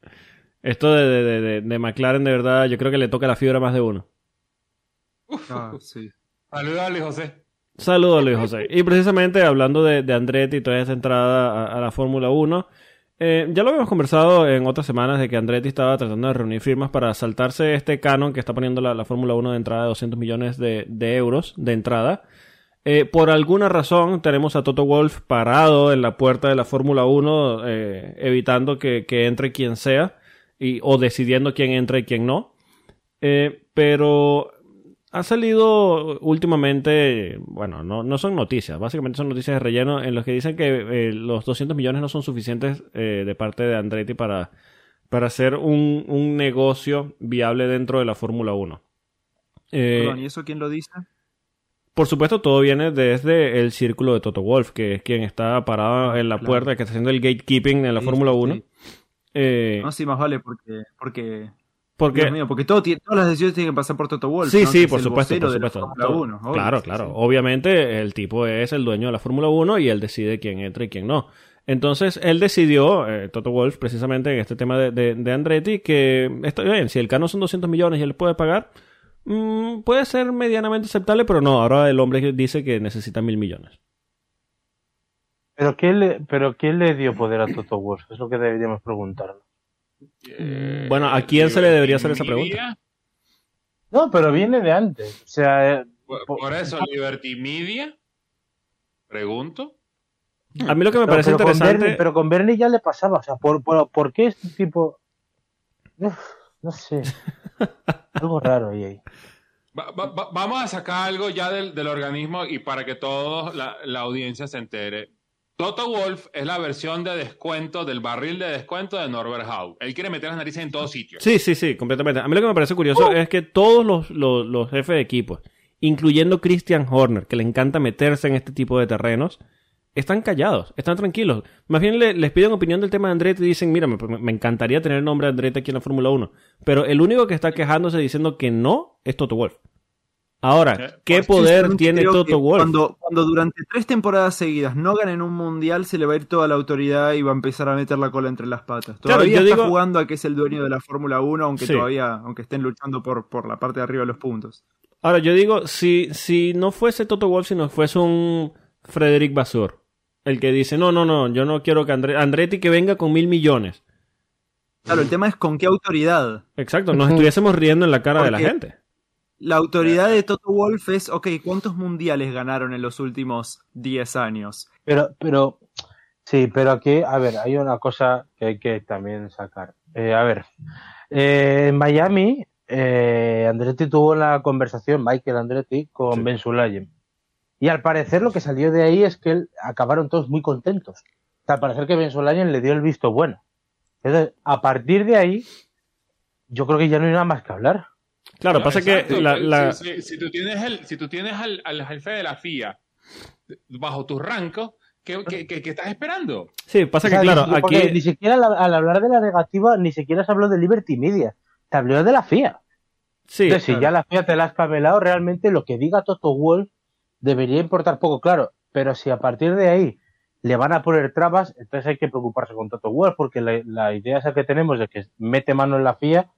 Esto de, de, de, de- McLaren, de verdad, yo creo que le toca la fibra a más de uno. Ah, sí. Saludos a Luis José. Saludos, Luis José. Y precisamente hablando de, Andretti y toda esa entrada a, la Fórmula 1, eh, ya lo habíamos conversado en otras semanas de que Andretti estaba tratando de reunir firmas para saltarse este canon que está poniendo la, la Fórmula 1 de entrada de 200 millones de, euros de entrada. Eh, por alguna razón tenemos a Toto Wolf parado en la puerta de la Fórmula 1 eh, evitando que, entre quien sea y, o decidiendo quién entra y quién no. Pero ha salido últimamente, bueno, no, no son noticias, básicamente son noticias de relleno en los que dicen que eh, los 200 millones no son suficientes eh, de parte de Andretti para, para hacer un, un negocio viable dentro de la Fórmula 1. Eh, Perdón, ¿y eso quién lo dice? por supuesto, todo viene desde el círculo de Toto Wolf, que es quien está parado en la Claro. puerta, que está haciendo el gatekeeping en la Sí, Fórmula sí, 1. sí. Eh, No, sí, más vale porque, porque porque Dios mío, porque todo tiene- todas las decisiones tienen que pasar por Toto Wolff. Sí, ¿no? sí, por supuesto, por supuesto. Fórmula Todo- 1, obvio, claro, sí, claro. sí. Obviamente el tipo es el dueño de la Fórmula 1 y él decide quién entra y quién no. Entonces él decidió, eh, Toto Wolf, precisamente en este tema de, de- de Andretti, que está bien, si el cano son 200 millones y él puede pagar, mm, puede ser medianamente aceptable, pero no, ahora el hombre dice que necesita mil millones. Pero ¿quién le, pero ¿quién le dio poder a Toto Wolff? Es lo que deberíamos preguntarnos. Eh, Bueno, ¿a quién se le debería hacer esa pregunta? Media, No, pero viene de antes. O sea, eh, Por, por eso, Liberty Media. Pregunto. A mí lo que me no, parece pero, con interesante... Bernie, pero con Bernie ya le pasaba. O sea, ¿por, por, por qué este tipo...? Uf, no sé. Algo raro ahí. ahí. Va- va- va- vamos a sacar algo ya del, del organismo y para que toda la, la audiencia se entere. Toto Wolf es la versión de descuento del barril de descuento de Norbert Howe. Él quiere meter las narices en todos sitios. Sí, sí, sí, completamente. A mí lo que me parece curioso es que todos los, los, los jefes de equipos, incluyendo Christian Horner, que le encanta meterse en este tipo de terrenos, están callados, están tranquilos. Más bien le- les piden opinión del tema de Andretti y dicen, mira, me, me encantaría tener el nombre de Andretti aquí en la Fórmula 1. Pero el único que está quejándose diciendo que no es Toto Wolf. Ahora, Eh, ¿qué pues, poder tiene Toto Wolf? Cuando, cuando durante tres temporadas seguidas no ganen un mundial, se le va a ir toda la autoridad y va a empezar a meter la cola entre las patas. Claro, Todavía yo está digo- jugando a que es el dueño de la Fórmula 1, aunque Sí. todavía, aunque estén luchando por, por la parte de arriba de los puntos. Ahora, yo digo, si, si no fuese Toto Wolf, si no fuese un Frederic Basur, el que dice, no, no, no, yo no quiero que Andre- Andretti que venga con mil millones. Claro, el tema es con qué autoridad. Exacto, nos estuviésemos riendo en la cara de la gente. La autoridad de Toto Wolf es, ok, ¿cuántos mundiales ganaron en los últimos 10 años? Pero, pero, sí, pero aquí, a ver, hay una cosa que hay que también sacar. Eh, a ver, eh, en Miami, eh, Andretti tuvo una conversación, Michael Andretti, con Sí. Ben Sulayem. Y al parecer lo que salió de ahí es que él- acabaron todos muy contentos. O sea, al parecer que Ben Sulayem le dio el visto bueno. Entonces, a partir de ahí, yo creo que ya no hay nada más que hablar. Claro, pasa Exacto, que la, la- Si, si- si tú tienes, el, si tú tienes al, al jefe de la FIA bajo tus rancos, ¿qué, qué, qué- qué estás esperando? sí, pasa O que sea, claro, aquí ni siquiera al, al hablar de la negativa, ni siquiera se habló de Liberty Media. Se habló de la FIA. sí, Entonces, si ya la FIA te la has camelado, realmente lo que diga Toto Wolf debería importar poco, claro. Pero si a partir de ahí le van a poner trabas, entonces hay que preocuparse con Toto Wolf, porque la, la idea esa que tenemos de que mete mano en la FIA,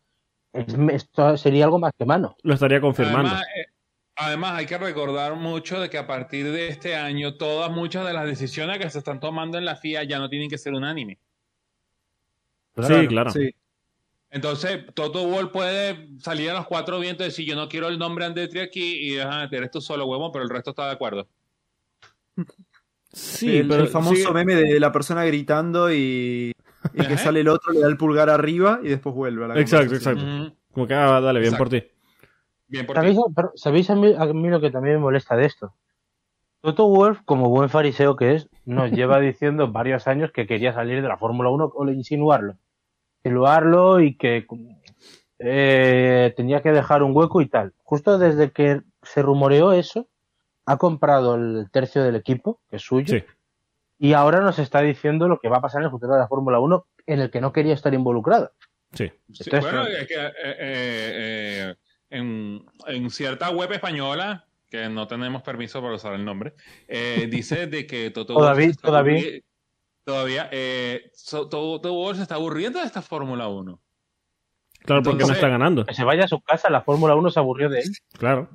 esto sería algo más que mano. lo estaría confirmando. Además, eh, además hay que recordar mucho de que a partir de este año todas muchas de las decisiones que se están tomando en la FIA ya no tienen que ser unánime. sí, claro. Sí. Entonces, Toto Wolff puede salir a los cuatro vientos y decir, yo no quiero el nombre Andretri aquí y dejan eres tú solo, huevón, pero el resto está de acuerdo. Sí, el, pero el famoso sí, meme de la persona gritando y, y que sale el otro, le da el pulgar arriba y después vuelve a la Exacto, exacto. Como que, ah, dale, bien Exacto. por ti. Bien por ¿Sabéis, ti. pero ¿sabéis a, mí, a mí lo que también me molesta de esto? Toto Wolf, como buen fariseo que es, nos lleva diciendo varios años que quería salir de la Fórmula 1 o insinuarlo. Insinuarlo y que eh, tenía que dejar un hueco y tal. Justo desde que se rumoreó eso, ha comprado el tercio del equipo, que es suyo, Sí. Y ahora nos está diciendo lo que va a pasar en el futuro de la Fórmula 1 en el que no quería estar involucrado. Sí. Sí, Entonces, bueno, claro. es que eh, eh, eh, en, en cierta web española, que no tenemos permiso para usar el nombre, eh, dice de que Toto Todavía- Wolff se está todavía. Todavía, eh, so- Toto Wolff se está aburriendo de esta Fórmula 1. Claro, porque no Entonces- está ganando. Que se vaya a su casa, la Fórmula 1 se aburrió de él. Claro.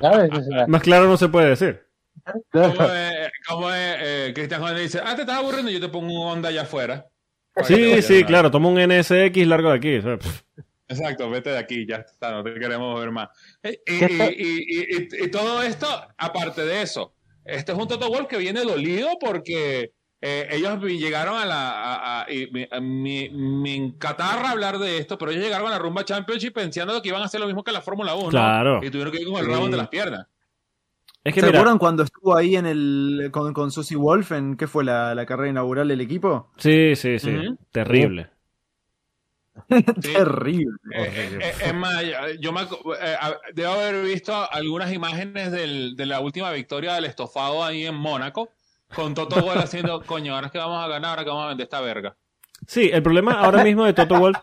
¿sabes? O sea, Más claro no se puede decir. Como es, eh, Cristian Juan dice, ah, te estás aburriendo, yo te pongo un Honda allá afuera. Sí, sí, a- claro. Toma un NSX largo de aquí. Exacto, vete de aquí, ya está, no te queremos ver más. Eh, Y, ¿Qué está- y- y- y- y todo esto, aparte de eso, este es un Toto Wolff que viene dolido porque eh, ellos llegaron a la. a- a- a- me- me encatarra hablar de esto, pero ellos llegaron a la Rumba Championship pensando que iban a hacer lo mismo que la Fórmula 1. Claro. Y tuvieron que ir con el Sí. rabo entre las piernas. Es que ¿Se mira, acuerdan cuando estuvo ahí en el con, con Susie Wolf en qué fue la, la carrera inaugural del equipo? sí, sí, sí. Terrible. Sí. Terrible. Eh, eh, es más, yo me, eh, debo haber visto algunas imágenes del- de la última victoria del estofado ahí en Mónaco, con Toto Wolff haciendo, coño, ahora es que vamos a ganar, ahora que vamos a vender esta verga. Sí, el problema ahora mismo de Toto Wolf.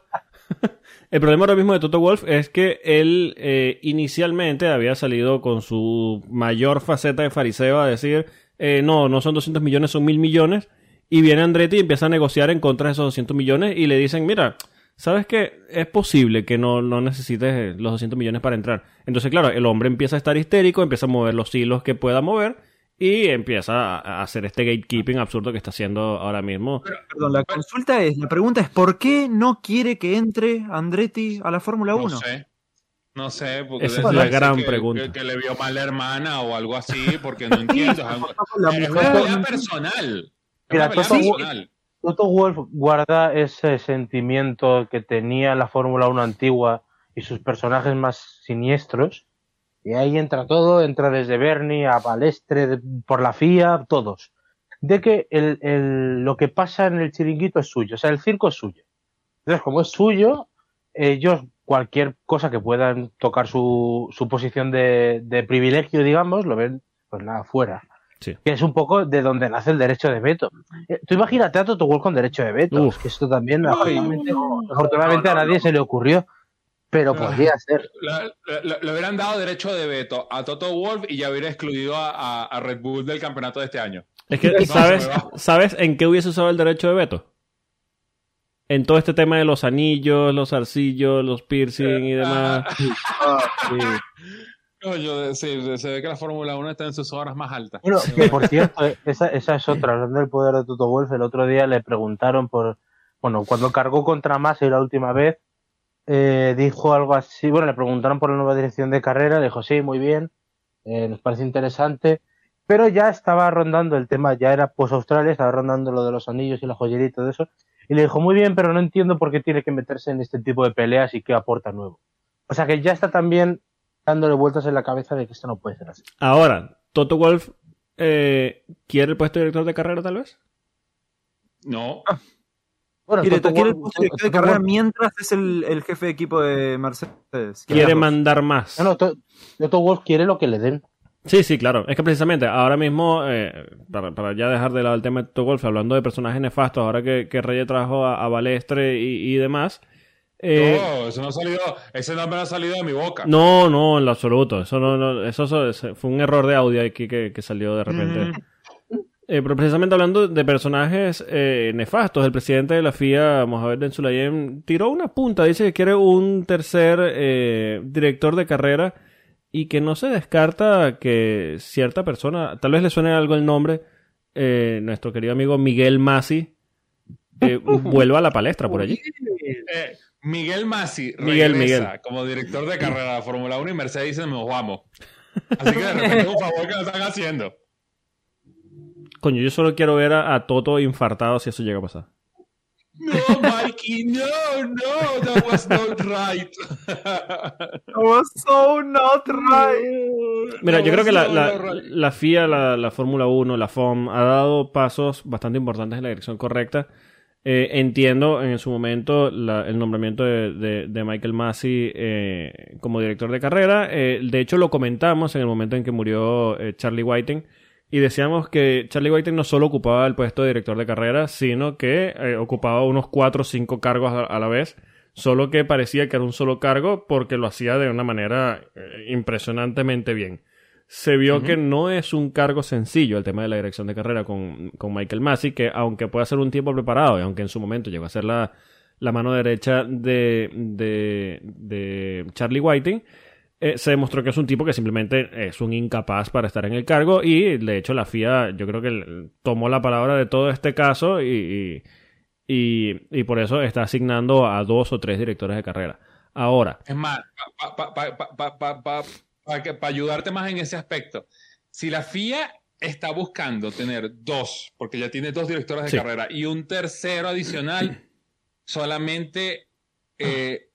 El problema ahora mismo de Toto Wolf es que él eh, inicialmente había salido con su mayor faceta de fariseo a decir: eh, No, no son 200 millones, son mil millones. Y viene Andretti y empieza a negociar en contra de esos 200 millones y le dicen: Mira, ¿sabes qué? Es posible que no, no necesites los 200 millones para entrar. Entonces, claro, el hombre empieza a estar histérico, empieza a mover los hilos que pueda mover y empieza a hacer este gatekeeping absurdo que está haciendo ahora mismo. Perdón, la consulta es, la pregunta es ¿por qué no quiere que entre Andretti a la Fórmula 1? No sé. No sé, porque Esa es la gran que- pregunta. Que, que le vio mal la hermana o algo así, porque no entiendo. La es una pelea personal. Es Mira, una pelea Toto- personal. Toto Wolf guarda ese sentimiento que tenía la Fórmula 1 antigua y sus personajes más siniestros. Y ahí entra todo, entra desde Bernie a Balestre, de- por la FIA, todos. De que el, el- lo que pasa en el chiringuito es suyo, o sea, el circo es suyo. Entonces, como es suyo, ellos, cualquier cosa que puedan tocar su, su posición de, de privilegio, digamos, lo ven, pues nada, fuera. Sí. Que es un poco de donde nace el derecho de veto. Eh, Tú imagínate a Toto Wolff con derecho de veto. Uf. Es que esto también, afortunadamente, no, afortunadamente no, no, a nadie no. se le ocurrió. Pero Ah. podría ser. Le, le- le hubieran dado derecho de veto a Toto Wolf y ya hubiera excluido a, a- a Red Bull del campeonato de este año. Es que, No, ¿sabes, se me va. ¿sabes en qué hubiese usado el derecho de veto? En todo este tema de los anillos, los arcillos, los piercing y demás. Ah, sí. Coño, sí, se ve que la Fórmula 1 está en sus horas más altas. Bueno, que por cierto, esa, esa es otra. Hablando del poder de Toto Wolff, el otro día le preguntaron por. Bueno, cuando cargó contra Massa la última vez, eh, dijo algo así. Bueno, le preguntaron por la nueva dirección de carrera, dijo, sí, muy bien, eh, nos parece interesante. Pero ya estaba rondando el tema, ya era post Australia, estaba rondando lo de los anillos y la joyería y todo eso. Y le dijo, muy bien, pero no entiendo por qué tiene que meterse en este tipo de peleas y qué aporta nuevo. O sea que ya está también dándole vueltas en la cabeza de que esto no puede ser así. Ahora, Toto Wolf eh, quiere el puesto de director de carrera, tal vez. No, Bueno, Quiere, Toto quiere el de carrera mientras es el, el jefe de equipo de Mercedes. Quiere mandar más. No, no, To- Toto Wolff quiere lo que le den. Sí, sí, claro. Es que precisamente ahora mismo, eh, para, para ya dejar de lado el tema de Toto Wolf, hablando de personajes nefastos, ahora que, que Reyes trajo a, a Balestre y, y demás. eh, no, eso no ha salido, ese nombre no ha salido de mi boca. no, no, en lo absoluto. Eso, no, no- eso, eso- eso fue un error de audio aquí que, que salió de repente. Eh, pero precisamente hablando de personajes eh, nefastos, el presidente de la FIA, Mohamed Ben Sulayem, tiró una punta. Dice que quiere un tercer eh, director de carrera y que no se descarta que cierta persona, tal vez le suene algo el nombre, eh, nuestro querido amigo Miguel Masi, vuelva a la palestra por allí. Miguel Masi Miguel, regresa Miguel. como director de carrera de Fórmula 1 y Mercedes dice nos vamos. Así que de repente un favor que nos están haciendo. Coño, yo solo quiero ver a, a Toto infartado si eso llega a pasar. No, Mikey, no, no, that was not right. That was so not right. Mira, That yo creo que la, so la, not right. la FIA, la, la Fórmula 1, la FOM ha dado pasos bastante importantes en la dirección correcta. Eh, entiendo en su momento la- el nombramiento de, de- de Michael Massey eh, como director de carrera. Eh, de hecho, lo comentamos en el momento en que murió eh, Charlie Whiting. Y decíamos que Charlie Whiting no solo ocupaba el puesto de director de carrera, sino que eh, ocupaba unos cuatro o cinco cargos a, a la vez. Solo que parecía que era un solo cargo porque lo hacía de una manera eh, impresionantemente bien. Se vio que no es un cargo sencillo el tema de la dirección de carrera con, con Michael Massey, que aunque pueda ser un tiempo preparado y aunque en su momento llegó a ser la, la mano derecha de, de, de Charlie Whiting, eh, se demostró que es un tipo que simplemente es un incapaz para estar en el cargo y de hecho la FIA yo creo que tomó la palabra de todo este caso y, y, y- por eso está asignando a dos o tres directores de carrera. Ahora, Es más, para ayudarte más en ese aspecto, si la FIA está buscando tener dos, porque ya tiene dos directores de Sí. carrera, y un tercero adicional, solamente eh,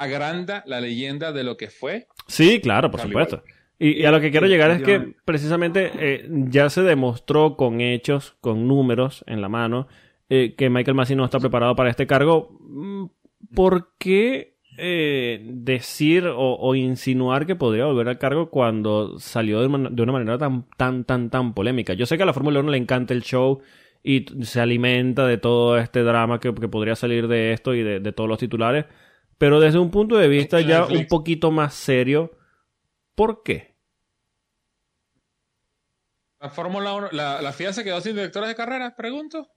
agranda la leyenda de lo que fue. Sí, claro, por Charlie supuesto. Y, y a lo que quiero llegar es que precisamente eh, ya se demostró con hechos, con números en la mano, eh, que Michael Massey no está preparado para este cargo. Mm, ¿Por qué eh, decir o, o insinuar que podría volver al cargo cuando salió de, man- de una manera tan, tan, tan, tan polémica? Yo sé que a la Fórmula 1 le encanta el show y se alimenta de todo este drama que, que podría salir de esto y de, de todos los titulares, pero desde un punto de vista ya Netflix. un poquito más serio, ¿por qué? La Fórmula 1, la, la FIA se quedó sin directores de carrera, pregunto.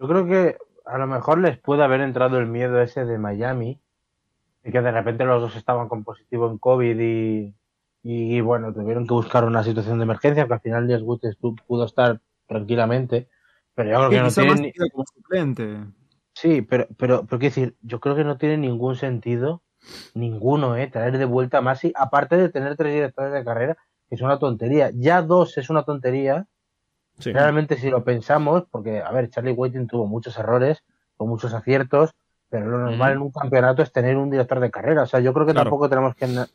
Yo creo que a lo mejor les puede haber entrado el miedo ese de Miami, y que de repente los dos estaban con positivo en COVID y, y, bueno, tuvieron que buscar una situación de emergencia, que al final Wood estu- pudo estar tranquilamente, pero yo creo que no quizá tiene más ni- queda como suplente. Sí, pero, pero, pero quiero decir, yo creo que no tiene ningún sentido, ninguno, ¿eh? Traer de vuelta a Masi, aparte de tener tres directores de carrera, que es una tontería. Ya dos es una tontería, Sí. realmente si lo pensamos, porque, a ver, Charlie Whiting tuvo muchos errores, con muchos aciertos, pero lo normal en un campeonato es tener un director de carrera. O sea, yo creo que Claro. tampoco tenemos que ena-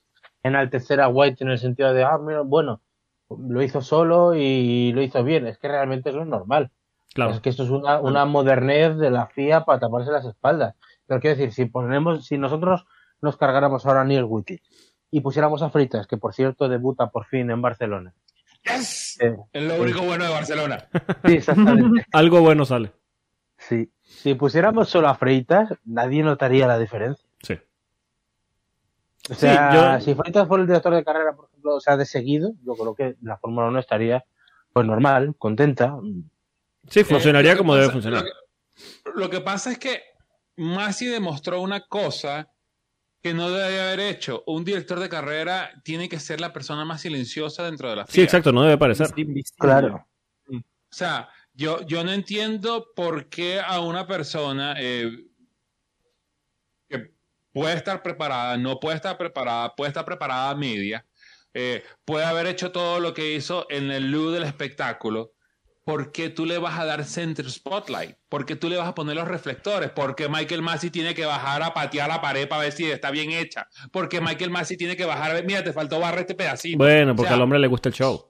enaltecer a White en el sentido de, ah, mira, bueno, lo hizo solo y lo hizo bien. Es que realmente eso es normal. Claro. Es que esto es una, una modernez de la FIA para taparse las espaldas. Pero quiero decir, si ponemos, si nosotros nos cargáramos ahora a Neil Wittich y pusiéramos a Fritas, que por cierto debuta por fin en Barcelona. ¡Yes! Eh, Es lo único bueno de Barcelona. sí, exactamente. Algo bueno sale. sí. Si pusiéramos solo a Freitas, nadie notaría la diferencia. Sí. O sea, yo- si Freitas fuera el director de carrera, por ejemplo, o sea, de seguido, yo creo que la Fórmula 1 estaría pues normal, contenta. Sí, funcionaría Eh, como debe funcionar. Lo que, lo que pasa es que Masi demostró una cosa que no debe haber hecho. Un director de carrera tiene que ser la persona más silenciosa dentro de la FIA. Sí, exacto, no debe parecer. Claro. O sea, yo, yo no entiendo por qué a una persona eh, que puede estar preparada, no puede estar preparada, puede estar preparada a media, eh, puede haber hecho todo lo que hizo en el look del espectáculo. ¿Por qué tú le vas a dar center spotlight? ¿Por qué tú le vas a poner los reflectores? Porque Michael Massey tiene que bajar a patear la pared para ver si está bien hecha. Porque Michael Massey tiene que bajar a ver, mira, te faltó barra este pedacito. Bueno, porque O sea, al hombre le gusta el show.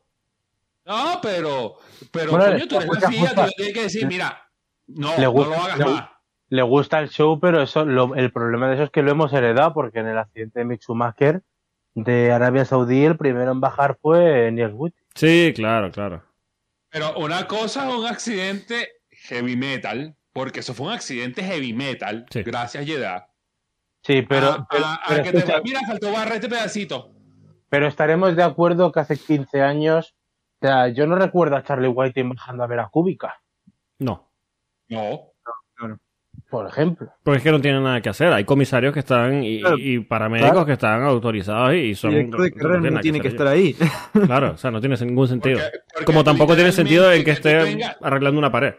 no, pero, pero Bueno, coño, tú eres la tú le tienes que decir, mira, no, Le no lo hagas le- más. Le gusta el show, pero eso, lo- el problema de eso es que lo hemos heredado, porque en el accidente de Mick Schumacher de Arabia Saudí, el primero en bajar fue Niels Witt. Sí, claro, claro. Pero una cosa es un accidente heavy metal, porque eso fue un accidente heavy metal, Sí. gracias Jeddah. Sí, pero, a, pero, a- a pero que te- mira, faltó barra este pedacito. pero estaremos de acuerdo que hace 15 años O sea, yo no recuerdo a Charlie White bajando a ver a Kubica, No. No. Por ejemplo. Porque es que no tienen nada que hacer. Hay comisarios que están y, Claro. y paramédicos Claro. que están autorizados y son. El director de carrera no tiene que estar ahí. Claro, o sea, no tiene ningún sentido. Porque- porque Como tampoco tiene sentido en que esté arreglando una pared.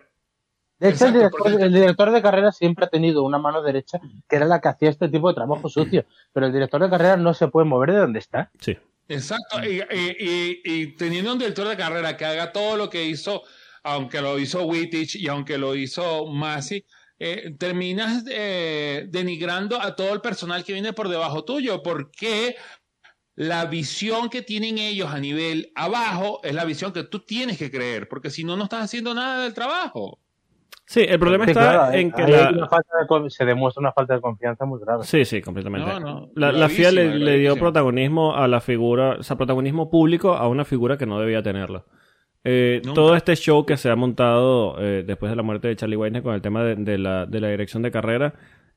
De hecho, el director, porque- el director de carrera siempre ha tenido una mano derecha que era la que hacía este tipo de trabajo sucio. Pero el director de carrera no se puede mover de donde está. Sí. Exacto, y, y- y- y teniendo un director de carrera que haga todo lo que hizo, aunque lo hizo Wittich y aunque lo hizo Masi, eh, terminas eh, denigrando a todo el personal que viene por debajo tuyo, porque la visión que tienen ellos a nivel abajo es la visión que tú tienes que creer, porque si no, no estás haciendo nada del trabajo. Sí, el problema Sí, está claro, en que ahí la- hay una falta de con- se demuestra una falta de confianza muy grave. Sí, sí, completamente. No, no, la, la FIA le, dio protagonismo a la figura, o sea, protagonismo público a una figura que no debía tenerlo. Eh, todo este show que se ha montado eh, después de la muerte de Charlie Whitehead con el tema de, de la, de la dirección de carrera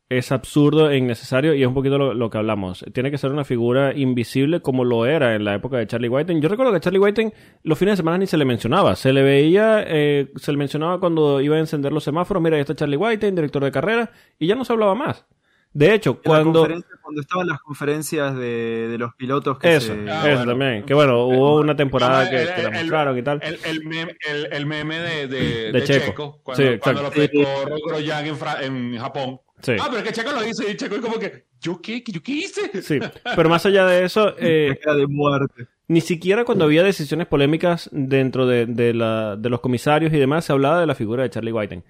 es absurdo e innecesario y es un poquito lo, lo que hablamos. Tiene que ser una figura invisible como lo era en la época de Charlie Whitehead. Yo recuerdo que a Charlie Whitehead los fines de semana ni se le mencionaba. Se le veía, eh, se le mencionaba cuando iba a encender los semáforos, mira, ahí está Charlie Whitehead, director de carrera, y ya no se hablaba más. De hecho, En cuando... cuando estaban las conferencias de, de los pilotos que Eso, se... Ah, eso bueno. también. Que bueno, hubo una temporada que, el- que la el- mostraron y tal. El, el meme, el, el meme de, de, De de Checo. Checo, cuando, Sí, cuando lo pescó Grosjean en, Fra- en Japón. Sí. Ah, pero es que Checo lo hizo y Checo es como que, ¿yo qué? ¿Yo qué hice? Sí, pero más allá de eso, eh, de muerte. ni siquiera cuando había decisiones polémicas dentro de, de la- de los comisarios y demás se hablaba de la figura de Charlie Whiting.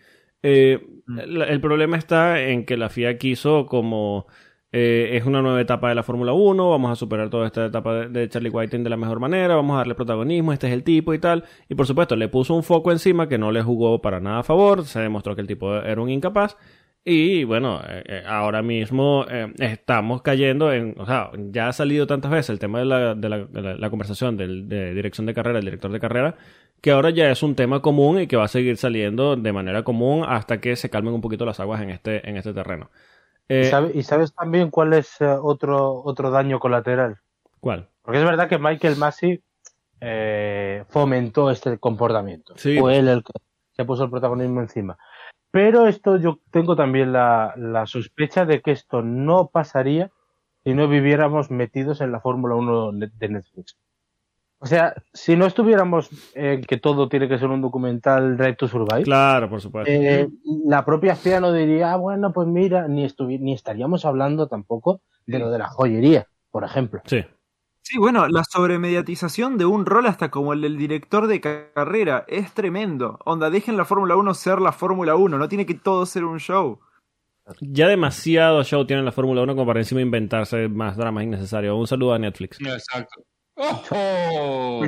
Eh, la- el problema está en que la FIA quiso como eh, es una nueva etapa de la Fórmula 1, vamos a superar toda esta etapa de, Charlie Whiting de la mejor manera, vamos a darle protagonismo, este es el tipo y tal. Y por supuesto le puso un foco encima que no le jugó para nada a favor, se demostró que el tipo era un incapaz. Y bueno, eh, eh, ahora mismo estamos cayendo en, o sea, ya ha salido tantas veces el tema de la conversación del, de dirección de carrera, el director de carrera, que ahora ya es un tema común y que va a seguir saliendo de manera común hasta que se calmen un poquito las aguas en este, en este terreno. Eh, ¿Y, sabe- y sabes también cuál es eh, otro, otro daño colateral? ¿Cuál? Porque es verdad que Michael Massey eh, fomentó este comportamiento. Sí. Fue él el que se puso el protagonismo encima. Pero esto yo tengo también la, la sospecha de que esto no pasaría si no viviéramos metidos en la Fórmula 1 ne- de Netflix. O sea, si no estuviéramos en que todo tiene que ser un documental Drive to Survive, Claro, por supuesto. eh, la propia FIA no diría, ah, bueno, pues mira, ni, estuvi- ni estaríamos hablando tampoco de lo de la joyería, por ejemplo. sí. Sí, bueno, la sobremediatización de un rol hasta como el del director de ca- carrera es tremendo. Onda, dejen la Fórmula 1 ser la Fórmula 1, no tiene que todo ser un show. Ya demasiado show tiene la Fórmula 1 como para encima inventarse más dramas innecesarios. Un saludo a Netflix. Exacto. ¡Ojo!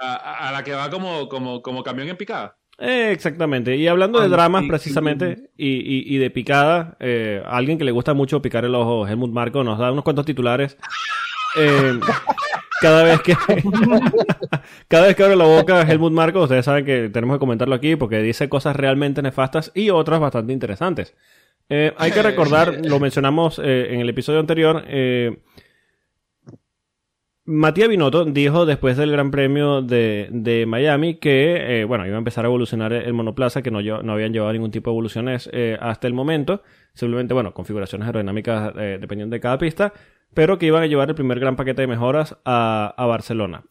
A, la que va como, como, como camión en picada. Eh, exactamente. Y hablando de dramas precisamente y, y- y de picada, eh, a alguien que le gusta mucho picar el ojo, Helmut Marco, nos da unos cuantos titulares. Eh, cada vez que cada vez que abre la boca Helmut Marco, ustedes saben que tenemos que comentarlo aquí porque dice cosas realmente nefastas y otras bastante interesantes. Eh, hay que recordar, lo mencionamos eh, en el episodio anterior, eh, Matías Binotto dijo después del Gran Premio de, Miami que, eh, bueno, iba a empezar a evolucionar el monoplaza, que no, no habían llevado ningún tipo de evoluciones eh, hasta el momento. Simplemente, bueno, configuraciones aerodinámicas eh, dependiendo de cada pista, pero que iban a llevar el primer gran paquete de mejoras a, a Barcelona.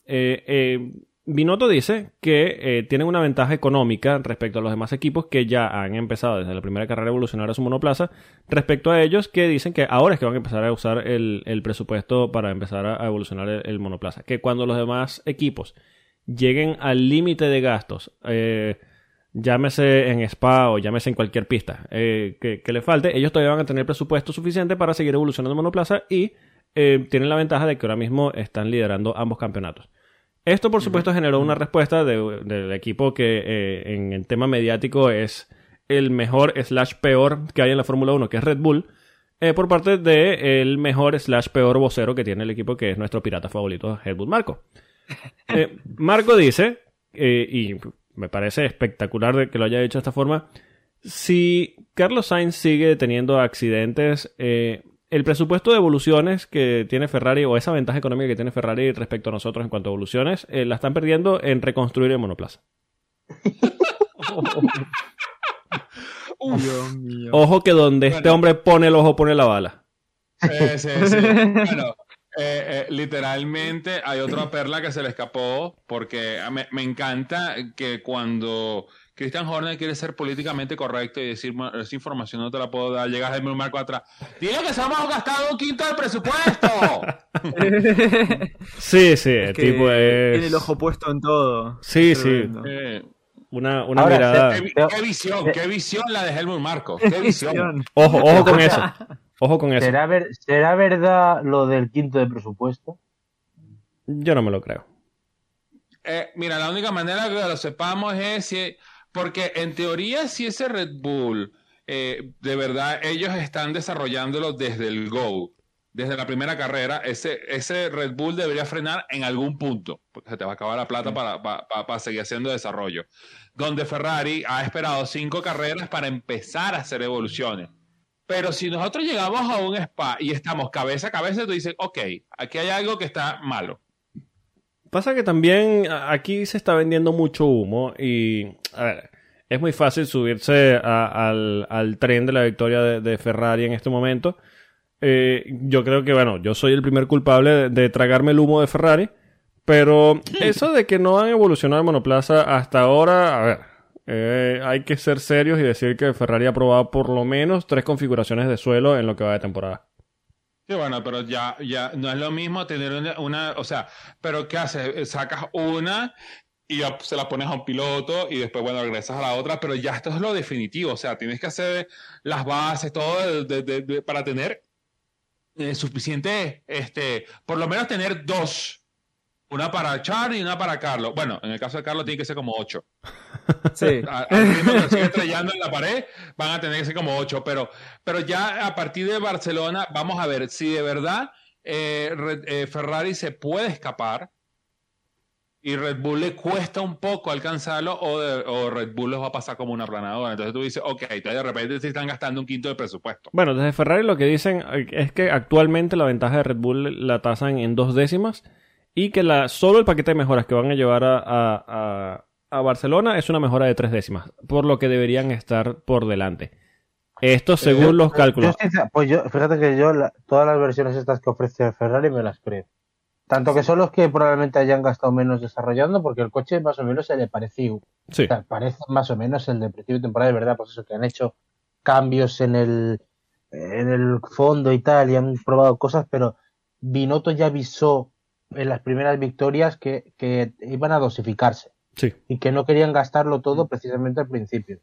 Binotto dice que eh, tienen una ventaja económica respecto a los demás equipos que ya han empezado desde la primera carrera evolucionar a su monoplaza, respecto a ellos que dicen que ahora es que van a empezar a usar el, presupuesto para empezar a, evolucionar el, monoplaza. Que cuando los demás equipos lleguen al límite de gastos, eh, llámese en Spa o llámese en cualquier pista eh, que, que le falte, ellos todavía van a tener presupuesto suficiente para seguir evolucionando el monoplaza y tienen la ventaja de que ahora mismo están liderando ambos campeonatos. Esto, por supuesto, generó una respuesta de- del equipo que eh, en el tema mediático es el mejor slash peor que hay en la Fórmula 1, que es Red Bull, eh, por parte del mejor slash peor vocero que tiene el equipo, que es nuestro pirata favorito, Helmut Marco. Eh, Marco dice, y me parece espectacular de que lo haya hecho de esta forma, si Carlos Sainz sigue teniendo accidentes, eh, el presupuesto de evoluciones que tiene Ferrari o esa ventaja económica que tiene Ferrari respecto a nosotros en cuanto a evoluciones, eh, la están perdiendo en reconstruir el monoplaza. Dios mío. Ojo que donde este hombre pone el ojo, pone la bala. Eh, sí, sí. Bueno, eh, eh, literalmente hay otra perla que se le escapó porque me, me encanta que cuando Christian Horner quiere ser políticamente correcto y decir "Ma- esa información no te la puedo dar, llegas a un marco atrás. Dile que se hemos gastado un quinto del presupuesto. Sí, sí, el Es que tipo es... Tiene el ojo puesto en todo. Sí, sí. Eh, Una, una Ahora, mirada... qué, vi- qué visión, qué visión la de Helmut Marco. Qué visión. Ojo, ojo con eso. Ojo con eso. ¿Será, ver- ¿Será verdad lo del quinto de presupuesto? Yo no me lo creo. Eh, mira, la única manera que lo sepamos es si, porque en teoría si ese Red Bull, eh, de verdad ellos están desarrollándolo desde el Go, desde la primera carrera, ese, ese Red Bull debería frenar en algún punto, porque se te va a acabar la plata para, para- para- para seguir haciendo desarrollo. Donde Ferrari ha esperado cinco carreras para empezar a hacer evoluciones. Pero si nosotros llegamos a un spa y estamos cabeza a cabeza, tú dices, ok, aquí hay algo que está malo. Pasa que también aquí se está vendiendo mucho humo y, a ver, es muy fácil subirse a- al, al tren de la victoria de, de Ferrari en este momento. Eh, yo creo que, bueno, yo soy el primer culpable de, de tragarme el humo de Ferrari, pero eso de que no han evolucionado el monoplaza hasta ahora, a ver, eh, hay que ser serios y decir que Ferrari ha probado por lo menos tres configuraciones de suelo en lo que va de temporada. Sí, bueno, pero ya, ya no es lo mismo tener una, o sea, pero ¿qué haces? Sacas una y ya se la pones a un piloto y después, bueno, regresas a la otra, pero ya esto es lo definitivo, o sea, tienes que hacer las bases, todo de- de- de- para tener eh, suficiente, este, por lo menos tener dos. Una para Charlie y una para Carlos. Bueno, en el caso de Carlos tiene que ser como ocho. Sí. A- sigue estrellando en la pared, van a tener que ser como ocho. Pero, pero ya a partir de Barcelona, vamos a ver si de verdad eh, eh, Ferrari se puede escapar y Red Bull le cuesta un poco alcanzarlo o, de- o Red Bull los va a pasar como una planadora. Entonces tú dices, ok, entonces de repente se están gastando un quinto del presupuesto. Bueno, desde Ferrari lo que dicen eh, es que actualmente la ventaja de Red Bull la tasan en dos décimas y que la, solo el paquete de mejoras que van a llevar a, a- a- Barcelona es una mejora de tres décimas, por lo que deberían estar por delante. Esto según los cálculos. Yo, pues yo, fíjate que yo la- todas las versiones estas que ofrece Ferrari me las creo. Tanto que son los que probablemente hayan gastado menos desarrollando, porque el coche más o menos se le pareció. Sí, O sea, parece más o menos el de principio de temporada, de verdad, pues eso, que han hecho cambios en el, en el fondo y tal, y han probado cosas, pero Binotto ya avisó en las primeras victorias que, que iban a dosificarse sí. y que no querían gastarlo todo precisamente al principio.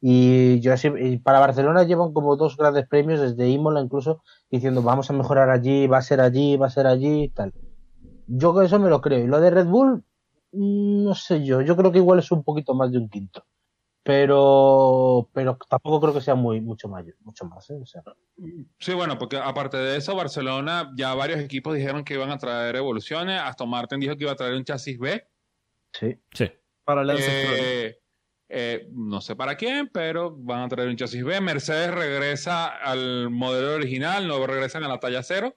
Y yo así- y para Barcelona llevan como dos grandes premios desde Imola incluso diciendo vamos a mejorar allí, va a ser allí, va a ser allí y tal. Yo eso me lo creo. Y lo de Red Bull, mm, no sé yo, yo creo que igual es un poquito más de un quinto. Pero, pero tampoco creo que sea muy, mucho mayor, mucho más, ¿eh? O sea, Sí, bueno, porque aparte de eso, Barcelona, ya varios equipos dijeron que iban a traer evoluciones. Aston Martin dijo que iba a traer un chasis B. sí. Sí. Para Lance Stroll. Eh, eh, no sé para quién, pero van a traer un chasis B. Mercedes regresa al modelo original, no regresan a la talla cero.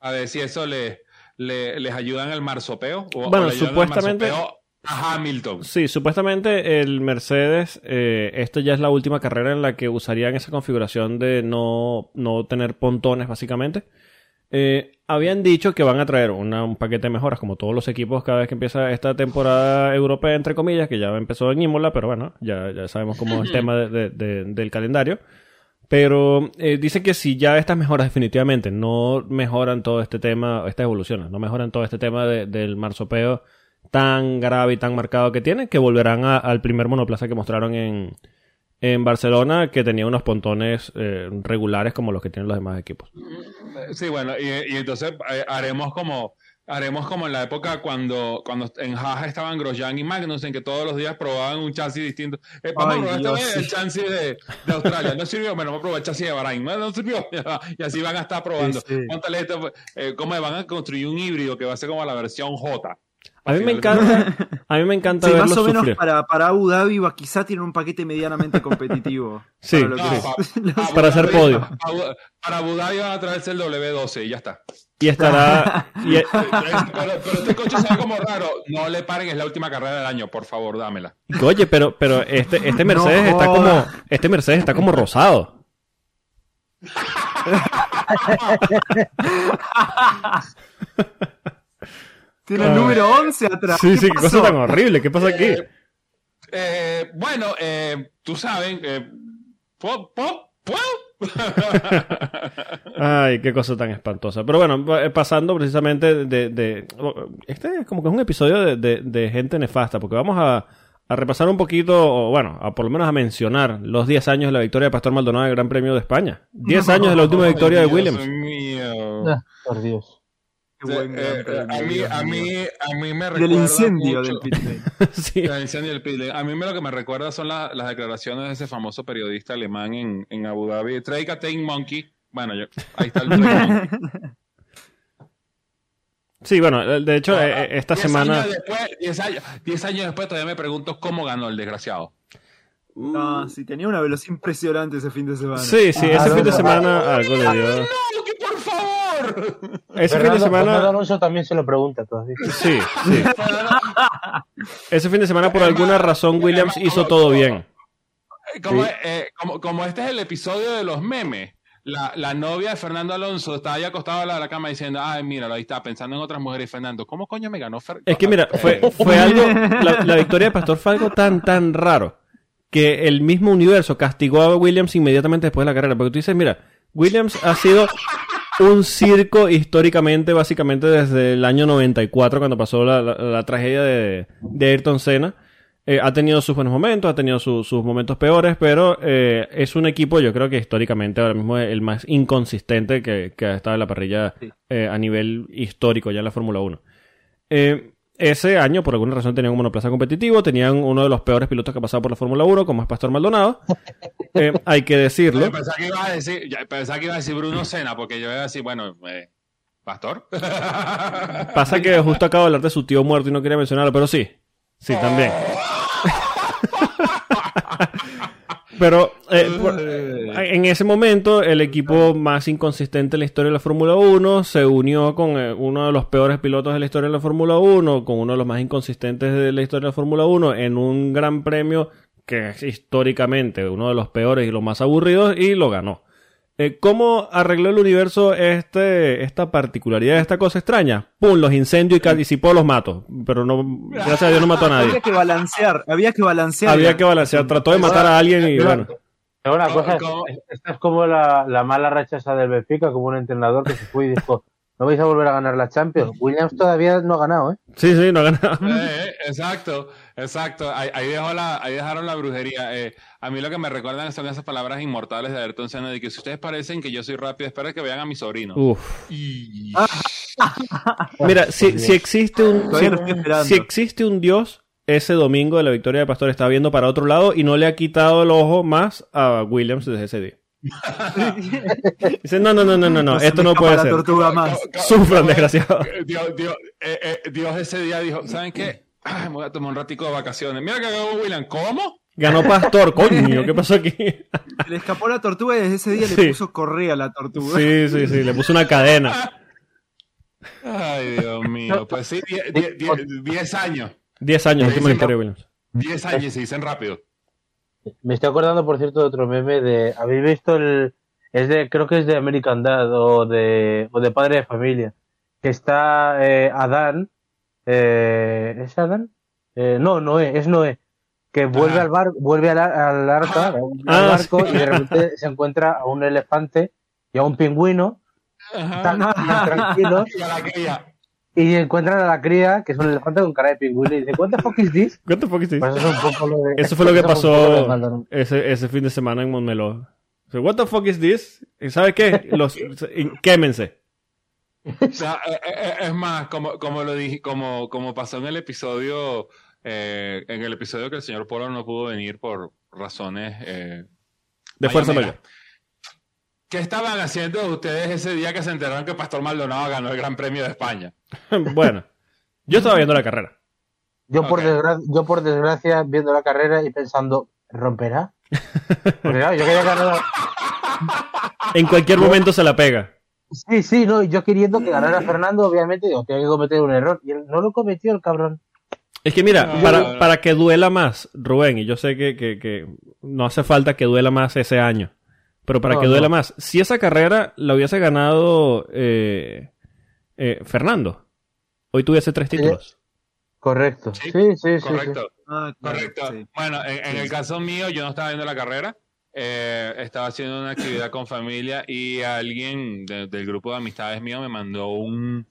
A ver si eso le, le- les ayuda en el marsopeo. O, Bueno, o le ayuda en el supuestamente- marsopeo a Hamilton. Sí, supuestamente el Mercedes, eh, esto ya es la última carrera en la que usarían esa configuración de no, no tener pontones, básicamente. Eh, habían dicho que van a traer una- un paquete de mejoras, como todos los equipos, cada vez que empieza esta temporada europea, entre comillas, que ya empezó en Imola, pero bueno, ya, ya sabemos cómo es el tema de- de- de- del calendario. Pero eh, dice que si ya estas mejoras definitivamente no mejoran todo este tema, estas evoluciones, no mejoran todo este tema de- del marsopeo tan grave y tan marcado que tiene, que volverán a- al primer monoplaza que mostraron en, en Barcelona, que tenía unos pontones eh, regulares como los que tienen los demás equipos. Sí, bueno, y, y entonces eh, haremos como haremos como en la época cuando, cuando en Haas estaban Grosjean y Magnussen, que todos los días probaban un chasis distinto. Eh, vamos Ay, a probar Dios, esta vez sí. el chasis de, de Australia. No sirvió, bueno, vamos a probar el chasis de Bahrain. No, no sirvió. Y así van a estar probando. Sí, sí. Eh, ¿Cómo van a construir un híbrido que va a ser como la versión J? A mí me encanta, a mí me encanta Sí, verlos más o menos sufrir. para, para Abu Dhabi va- quizá tiene un paquete medianamente competitivo. Sí, Para lo No, que- Para hacer podio. Para Abu Dhabi van a traerse el W12 y ya está. Y estará, y- pero, pero este coche se ve como raro. No le paren, es la última carrera del año, por favor, dámela. oye, pero, pero este, este Mercedes No está como, este Mercedes está como rosado. Tiene el número 11 atrás. Sí, sí, qué pasó? cosa tan horrible, ¿qué pasa aquí? Eh, eh, bueno, eh, tú sabes, eh, pop, pop, pop. Ay, qué cosa tan espantosa. Pero bueno, eh, pasando precisamente de, de- Este es como que es un episodio de, de- de gente nefasta, porque vamos a, a repasar un poquito, o bueno, a por lo menos a mencionar los 10 años de la victoria de Pastor Maldonado en el Gran Premio de España. 10 años de la última victoria de Dios Williams. mío. Ah, por Dios. Buen Eh, gran a mí, Dios a mío. mí, a mí me recuerda Del incendio mucho- del pit lane. Sí. El incendio del pit lane. A mí me lo que me recuerda son la- las declaraciones de ese famoso periodista alemán en, en Abu Dhabi, Trade a Tank Monkey. Bueno, yo, ahí está el Monkey. Sí, bueno, de hecho, eh, eh, esta Diez semana... Años después, diez, años, diez años después todavía me pregunto cómo ganó el desgraciado. No, sí, tenía una velocidad impresionante ese fin de semana. Sí, sí, ese Ah, fin de no, semana algo le dio. ¡No, favor! Ese fin de Fernando semana... Alonso también se lo pregunta todavía. Sí, sí. Ese fin de semana, por alguna razón, Williams hizo todo bien. Como, Sí. eh, como, como este es el episodio de los memes, la, la novia de Fernando Alonso estaba ahí acostada a la, la cama diciendo, ay, mira, ahí está pensando en otras mujeres Fernando, ¿cómo coño me ganó Fer Es que mira, fue, fue algo. La, la victoria de Pastor fue algo tan, tan raro que el mismo universo castigó a Williams inmediatamente después de la carrera. Porque tú dices, mira, Williams ha sido un circo históricamente, básicamente desde el año 94, cuando pasó la, la- la tragedia de, de Ayrton Senna. Eh, ha tenido sus buenos momentos, ha tenido su- sus momentos peores, pero eh, es un equipo, yo creo que históricamente ahora mismo es el más inconsistente que, que ha estado en la parrilla Sí. eh, a nivel histórico ya en la Fórmula 1. Eh, ese año, por alguna razón, tenían un monoplaza competitivo, tenían uno de los peores pilotos que ha pasado por la Fórmula 1, como es Pastor Maldonado. Eh, hay que decirlo. Yo pensaba que iba a decir, pensaba que iba a decir Bruno Senna, porque yo iba a decir, bueno, eh, ¿pastor? Pasa que justo acabo de hablar de su tío muerto y no quería mencionarlo, pero sí. Sí, también. Pero eh, por- en ese momento el equipo más inconsistente en la historia de la Fórmula 1 se unió con eh, uno de los peores pilotos de la historia de la Fórmula 1, con uno de los más inconsistentes de la historia de la Fórmula 1 en un gran premio que es históricamente uno de los peores y los más aburridos y lo ganó. Eh, ¿Cómo arregló el universo este, esta particularidad, esta cosa extraña? ¡Pum! Los incendios y puedo los mato. Pero no, gracias a Dios no mató a nadie. Había que balancear, había que balancear. Había que balancear. Trató de matar a alguien y bueno. pero una ¿Cómo- cosa, esta es como la, la mala racha esa del Benfica, como un entrenador que se fue y dijo, no vais a volver a ganar la Champions. Williams todavía no ha ganado, ¿eh? Sí, sí, no ha ganado. Eh, exacto, exacto. Ahí, ahí dejó la, ahí dejaron la brujería. Eh, a mí lo que me recuerdan son esas palabras inmortales de Ayrton Senna de que si ustedes parecen que yo soy rápido, espero que vean a mi sobrino. Uf. Y- Mira, si, si existe un si, existe un Dios, ese domingo de la victoria de Pastor está viendo para otro lado y no le ha quitado el ojo más a Williams desde ese día. Dice, no, no, no, no, no, no, esto no puede ser. Sufran, desgraciados. Dios, Dios, eh, eh, Dios ese día dijo, ¿saben qué? Ay, me voy a tomar un ratico de vacaciones. Mira que hago William, ¿cómo? Ganó Pastor, coño, ¿qué pasó aquí? Le escapó la tortuga y desde ese día Sí. le puso correa a la tortuga. Sí, sí, sí, le puso una cadena. Ay, Dios mío. Pues sí, die- die- die- diez años. 10 años, última de Williams. Diez años y se dicen rápido. Me estoy acordando, por cierto, de otro meme de, ¿habéis visto el, es de, creo que es de American Dad o de, o de Padre de Familia, que está eh, Adán, eh, ¿es Adán? Eh, no, Noé, es Noé, que vuelve Ajá. al bar, vuelve al, ar- al arca, al Ah, barco sí. y de repente se encuentra a un elefante y a un pingüino, tan tranquilos, Y encuentran a la cría, que es un elefante con cara de pingüino, y dice, ¿What the fuck is this? The fuck is this? Pues eso es un poco lo de, Eso fue lo que lo pasó ese, ese fin de semana en Montmeló. So, What the fuck is this? ¿Y ¿Sabe qué? Los, quémense. O sea, eh, eh, es más, como, como lo dije, como, como pasó en el episodio, eh, en el episodio que el señor Polo no pudo venir por razones eh, De fuerza mayor. ¿Qué estaban haciendo ustedes ese día que se enteraron que Pastor Maldonado ganó el Gran Premio de España? bueno, Yo estaba viendo la carrera. Yo, por yo desgracia viendo la carrera y pensando, ¿romperá? Porque claro, yo quería ganar. En cualquier momento se la pega. Sí, sí, no, yo queriendo que ganara Fernando, obviamente, digo, tenía que cometer un error. Y él no lo cometió el cabrón. Es que mira, No, para, no, no. para que duela más, Rubén, y yo sé que, que- que no hace falta que duela más ese año, pero para No, que duela no. más, si esa carrera la hubiese ganado eh, eh, Fernando, hoy tuviese tres títulos. Correcto. Sí, Sí, sí, sí. sí. Correcto. Ah, claro, Correcto. sí. Bueno, en, en el caso mío, yo no estaba viendo la carrera. Eh, estaba haciendo una actividad con familia y alguien de- del grupo de amistades mío me mandó un,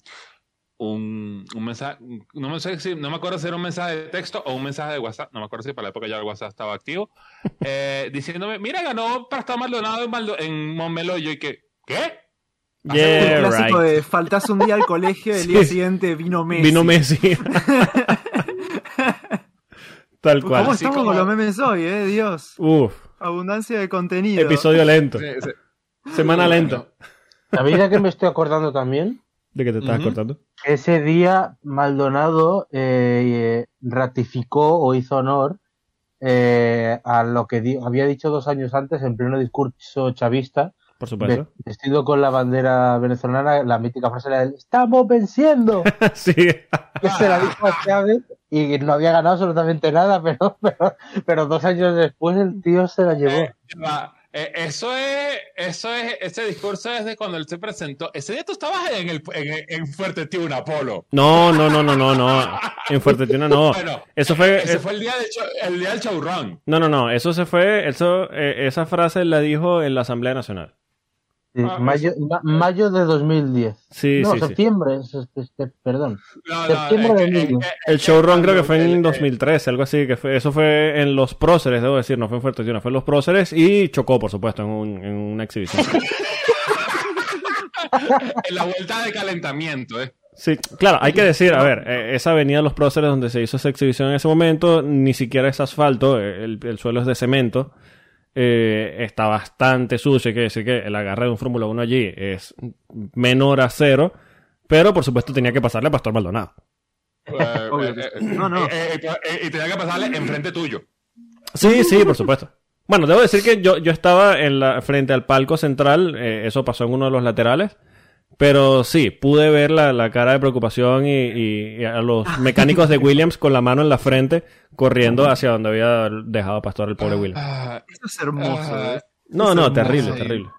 un, un mensaje. No me, sé si- no me acuerdo si era un mensaje de texto o un mensaje de WhatsApp. No me acuerdo si para la época ya el WhatsApp estaba activo. eh, diciéndome: Mira, ganó Pastor Maldonado en, Maldo- en Montmeló. Y yo, y que, ¿qué? Yeah, clásico right. de faltas un día al colegio y el Sí. día siguiente vino Messi. Vino Messi. Tal ¿Cómo cual. Así estamos como- con los memes hoy, eh? Dios. Uf, Abundancia de contenido. episodio lento. Sí, sí. Semana lenta. ¿Sabéis de qué me estoy acordando también? ¿De qué te estás Ujú. cortando? Ese día Maldonado eh, ratificó o hizo honor eh, a lo que di- había dicho dos años antes en pleno discurso chavista, Por supuesto. ve- vestido con la bandera venezolana, la mítica frase era el, ¡Estamos venciendo! sí. que se la dijo a Chávez y no había ganado absolutamente nada, pero, pero, pero dos años después el tío se la llevó. Eh, va, eh, eso es, eso es, ese discurso es de cuando él se presentó. Ese día tú estabas en el, en, en Fuerte Tiuna, Apolo. No, no, no, no, no, no. En Fuerteventura no. Bueno, Eso fue. ese fue el día, del show- el día del showrun. No, no, no. Eso se fue. Eso, eh, esa frase la dijo en la Asamblea Nacional. Sí, Ah, mayo, ma- mayo de 2010. Sí, no, sí, sí. septiembre, es- es- es- perdón. No, no, Septiembre de eh, enero. eh, El showrun creo que fue en eh, 2013, algo así. que fue, Eso fue en los próceres, debo decir. No fue en Fuerteventura, fue en los próceres y chocó, por supuesto, en, un- en una exhibición. en la vuelta de calentamiento, ¿eh? Sí, claro, hay que decir, a ver, eh, esa avenida de los próceres donde se hizo esa exhibición en ese momento, ni siquiera es asfalto, eh, el, el suelo es de cemento, eh, está bastante sucio, hay que decir que el agarre de un Fórmula 1 allí es menor a cero, pero por supuesto tenía que pasarle a Pastor Maldonado. Eh, eh, eh, No, no. eh, eh, eh, y tenía que pasarle enfrente tuyo. Sí, sí, por supuesto. Bueno, debo decir que yo, yo estaba en la, frente al palco central, eh, eso pasó en uno de los laterales, pero sí, pude ver la, la cara de preocupación y, y- y a los mecánicos de Williams con la mano en la frente corriendo hacia donde había dejado a Pastor el pobre Williams. Ah, Eso es hermoso. ah, eh. No, es no, hermoso. terrible, Sí. terrible.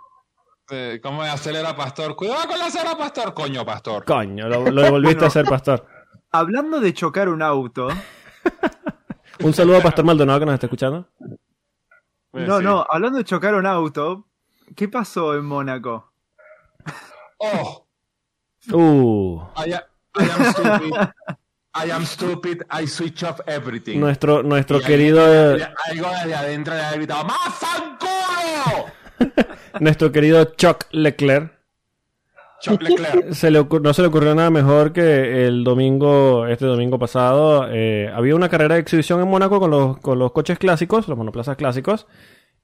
eh, ¿Cómo acelera Pastor? Cuidado con la acera, Pastor. Coño, Pastor. Coño, lo, lo devolviste Bueno. a ser Pastor. Hablando de chocar un auto. Un saludo a Pastor Maldonado que nos está escuchando. Pues No, sí. no, hablando de chocar un auto. ¿Qué pasó en Mónaco? Oh, Uh, I am, I am stupid. I am stupid. I switch off everything. nuestro, nuestro Y querido, Algo desde adentro le ha gritado ¡Más nuestro querido Chuck Leclerc Chuck Leclerc. se le ocur- no se le ocurrió nada mejor que el domingo, este domingo pasado, eh, había una carrera de exhibición en Mónaco con los, con los coches clásicos, los monoplazas clásicos.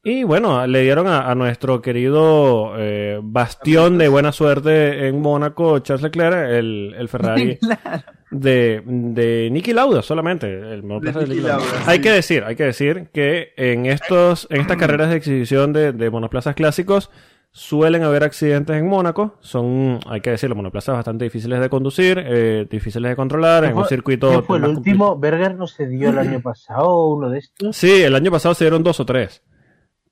Y bueno, le dieron a, a nuestro querido eh, bastión de buena suerte en Mónaco, Charles Leclerc, el, el Ferrari Claro. de, de Niki Lauda solamente. El monoplaza De Niki Lauda. Lauda, Hay sí. que decir, hay que decir que en estos, en estas carreras de exhibición de, de monoplazas clásicos suelen haber accidentes en Mónaco. Son, hay que decirlo, monoplazas bastante difíciles de conducir, eh, difíciles de controlar, en un circuito. ¿Qué fue el último? ¿Berger no se dio el año pasado uno de estos? Sí, el año pasado se dieron dos o tres.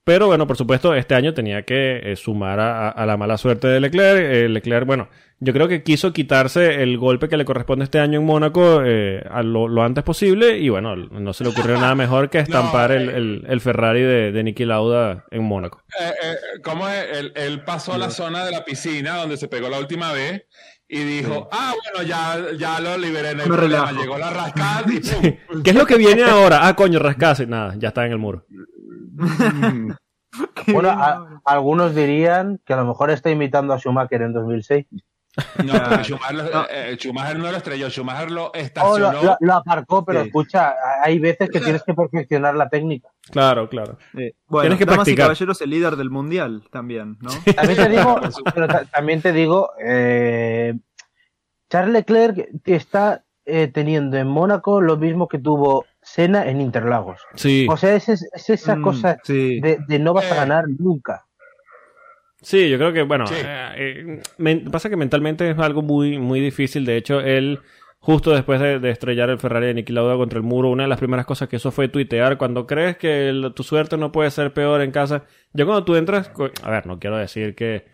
Pero bueno, por supuesto, este año tenía que eh, sumar a, a la mala suerte de Leclerc. Eh, Leclerc, bueno, yo creo que quiso quitarse el golpe que le corresponde este año en Mónaco eh, a lo, lo antes posible. Y bueno, no se le ocurrió nada mejor que estampar No, el, eh. el- el Ferrari de, de Niki Lauda en Mónaco. Eh, eh, ¿Cómo es? Él, él pasó a la zona de la piscina donde se pegó la última vez y dijo, ah, bueno, ya, ya lo liberé, hay Me problema. relajo. Llegó la rascada y ¡pum! ¿Qué es lo que viene ahora? Ah, coño, rascase. Nada, ya está en el muro. Bueno, a- algunos dirían que a lo mejor está imitando a Schumacher en 2006. No, Schumacher, lo- eh, Schumacher no lo estrelló, Schumacher lo O estacionó. lo, lo- lo aparcó, pero Sí. escucha, hay veces que tienes que perfeccionar la técnica. Claro, claro. Eh, bueno, Tienes que damas y practicar. caballeros, el líder del mundial también, ¿no? También te digo, pero también te digo, eh, Charles Leclerc que está eh, teniendo en Mónaco lo mismo que tuvo Senna en Interlagos. Sí, O sea, es, es- es esa Mm, cosa sí. de, de no vas a Eh. ganar nunca. sí, yo creo que, bueno, Sí. eh, eh, pasa que mentalmente es algo muy, muy difícil. De hecho, él, justo después de, de estrellar el Ferrari de Niki Lauda contra el muro, una de las primeras cosas que hizo fue tuitear. Cuando crees que el- tu suerte no puede ser peor en casa, ya cuando tú entras, a ver, no quiero decir que,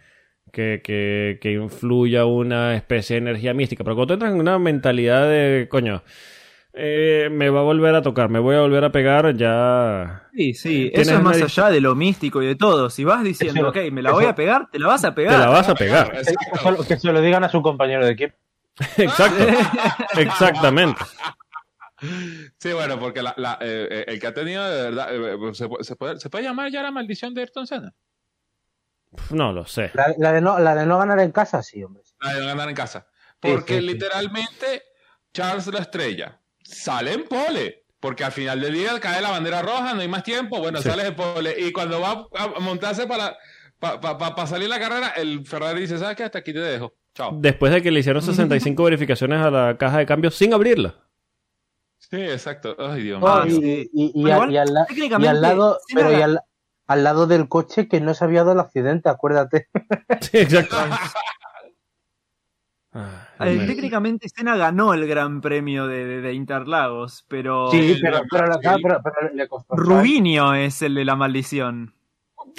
que, que, que influya una especie de energía mística, pero cuando tú entras en una mentalidad de, coño, eh, me va a volver a tocar, me voy a volver a pegar, ya... Sí, sí, Tienes eso es más una- allá de lo místico y de todo. Si vas diciendo, Eso- ok, me la voy a pegar, te la vas a Te pegar. la vas a pegar. Que, se lo digan a su compañero de equipo. Exacto. Exactamente. Sí, bueno, porque la, la, eh, eh, el que ha tenido de verdad. eh, eh, ¿se, puede, se, puede, se puede llamar ya la maldición de Ayrton Senna? No lo sé. La, la de no, la de no ganar en casa, sí, hombre. La de ganar en casa. Porque sí, sí. literalmente Charles la estrella sale en pole. Porque al final del día cae la bandera roja, no hay más tiempo. Bueno, Sí. sales en pole. Y cuando va a montarse para, para, para, para salir la carrera, el Ferrari dice: ¿Sabes qué? Hasta aquí te dejo. Chao. Después de que le hicieron 65 verificaciones a la caja de cambio sin abrirla. Sí, exacto. Ay, Dios Ah, mío. y, y- al- y lado, pero y al, al lado del coche que no se había dado el accidente, acuérdate. Sí, exacto. Ah, eh, técnicamente Senna ganó el Gran Premio de, de- de Interlagos, pero Sí, Sí, pero, la- pero, sí. pero- pero le costó. Rubinho es el de la maldición.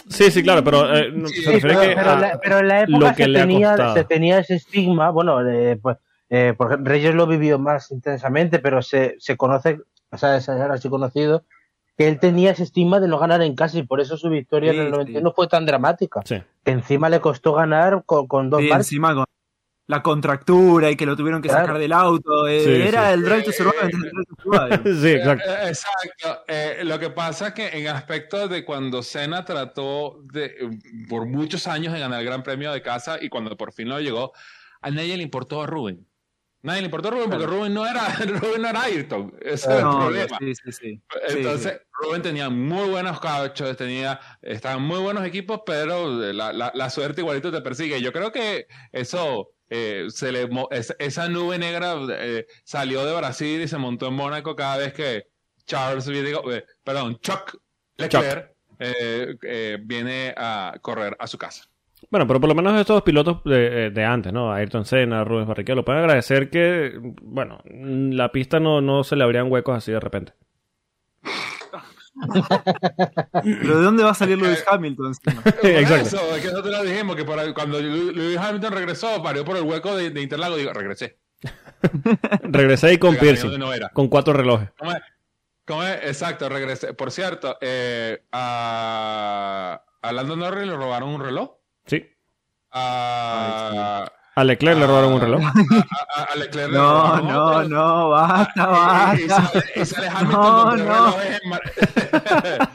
Sí, sí, claro, pero eh, no- Sí, se refiere pero, que pero a- en la, pero en la lo época que se, tenía, costado. se tenía ese estigma, bueno, pues, eh, porque Reyes lo vivió más intensamente, pero se, se conoce, o sea, es ahora sí conocido, que él tenía ese estigma de no ganar en casa y por eso su victoria Sí, en el sí. 91 fue tan dramática. Sí. Que encima le costó ganar con, con dos marcas. encima con la contractura y que lo tuvieron que Claro. sacar del auto. eh, Sí, era sí. el Drive to Survive antes del Drive to Survive. Sí, exacto. Eh, Exacto. Eh, lo que pasa es que en aspecto de cuando Senna trató de, por muchos años de ganar el Gran Premio de casa y cuando por fin lo llegó, a nadie le importó a Rubén. Nadie le importó a Rubén porque Rubén no era, Rubén no era Ayrton. Ese era el problema. sí, sí, sí. Sí, Entonces, Rubén tenía muy buenos cauchos, tenía, estaban muy buenos equipos, pero la, la- la suerte igualito te persigue. Yo creo que eso, eh, se le, esa nube negra eh, salió de Brasil y se montó en Mónaco cada vez que Charles, eh, perdón, Chuck Leclerc eh, viene a correr a su casa. Bueno, pero por lo menos estos pilotos de, de antes, ¿no? Ayrton Senna, Rubens Barrichello, pueden agradecer que, bueno, la pista no, no se le abrían huecos así de repente. Pero ¿de dónde va a salir Lewis Hamilton encima? Exacto. eso, es que nosotros dijimos que para- cuando Lewis Hamilton regresó, parió por el hueco de, de Interlago, digo, regresé. Regresé ahí con piercing, no era. con cuatro relojes. ¿Cómo es? ¿Cómo es? Exacto, regresé. Por cierto, eh, a, a Lando Norris le robaron un reloj. Sí. A, A Leclerc le robaron un reloj. a- a- a Leclerc le No, robaron no, otro. no, basta, y basta. sale- y sale Hamilton No, con no. relojes en mar-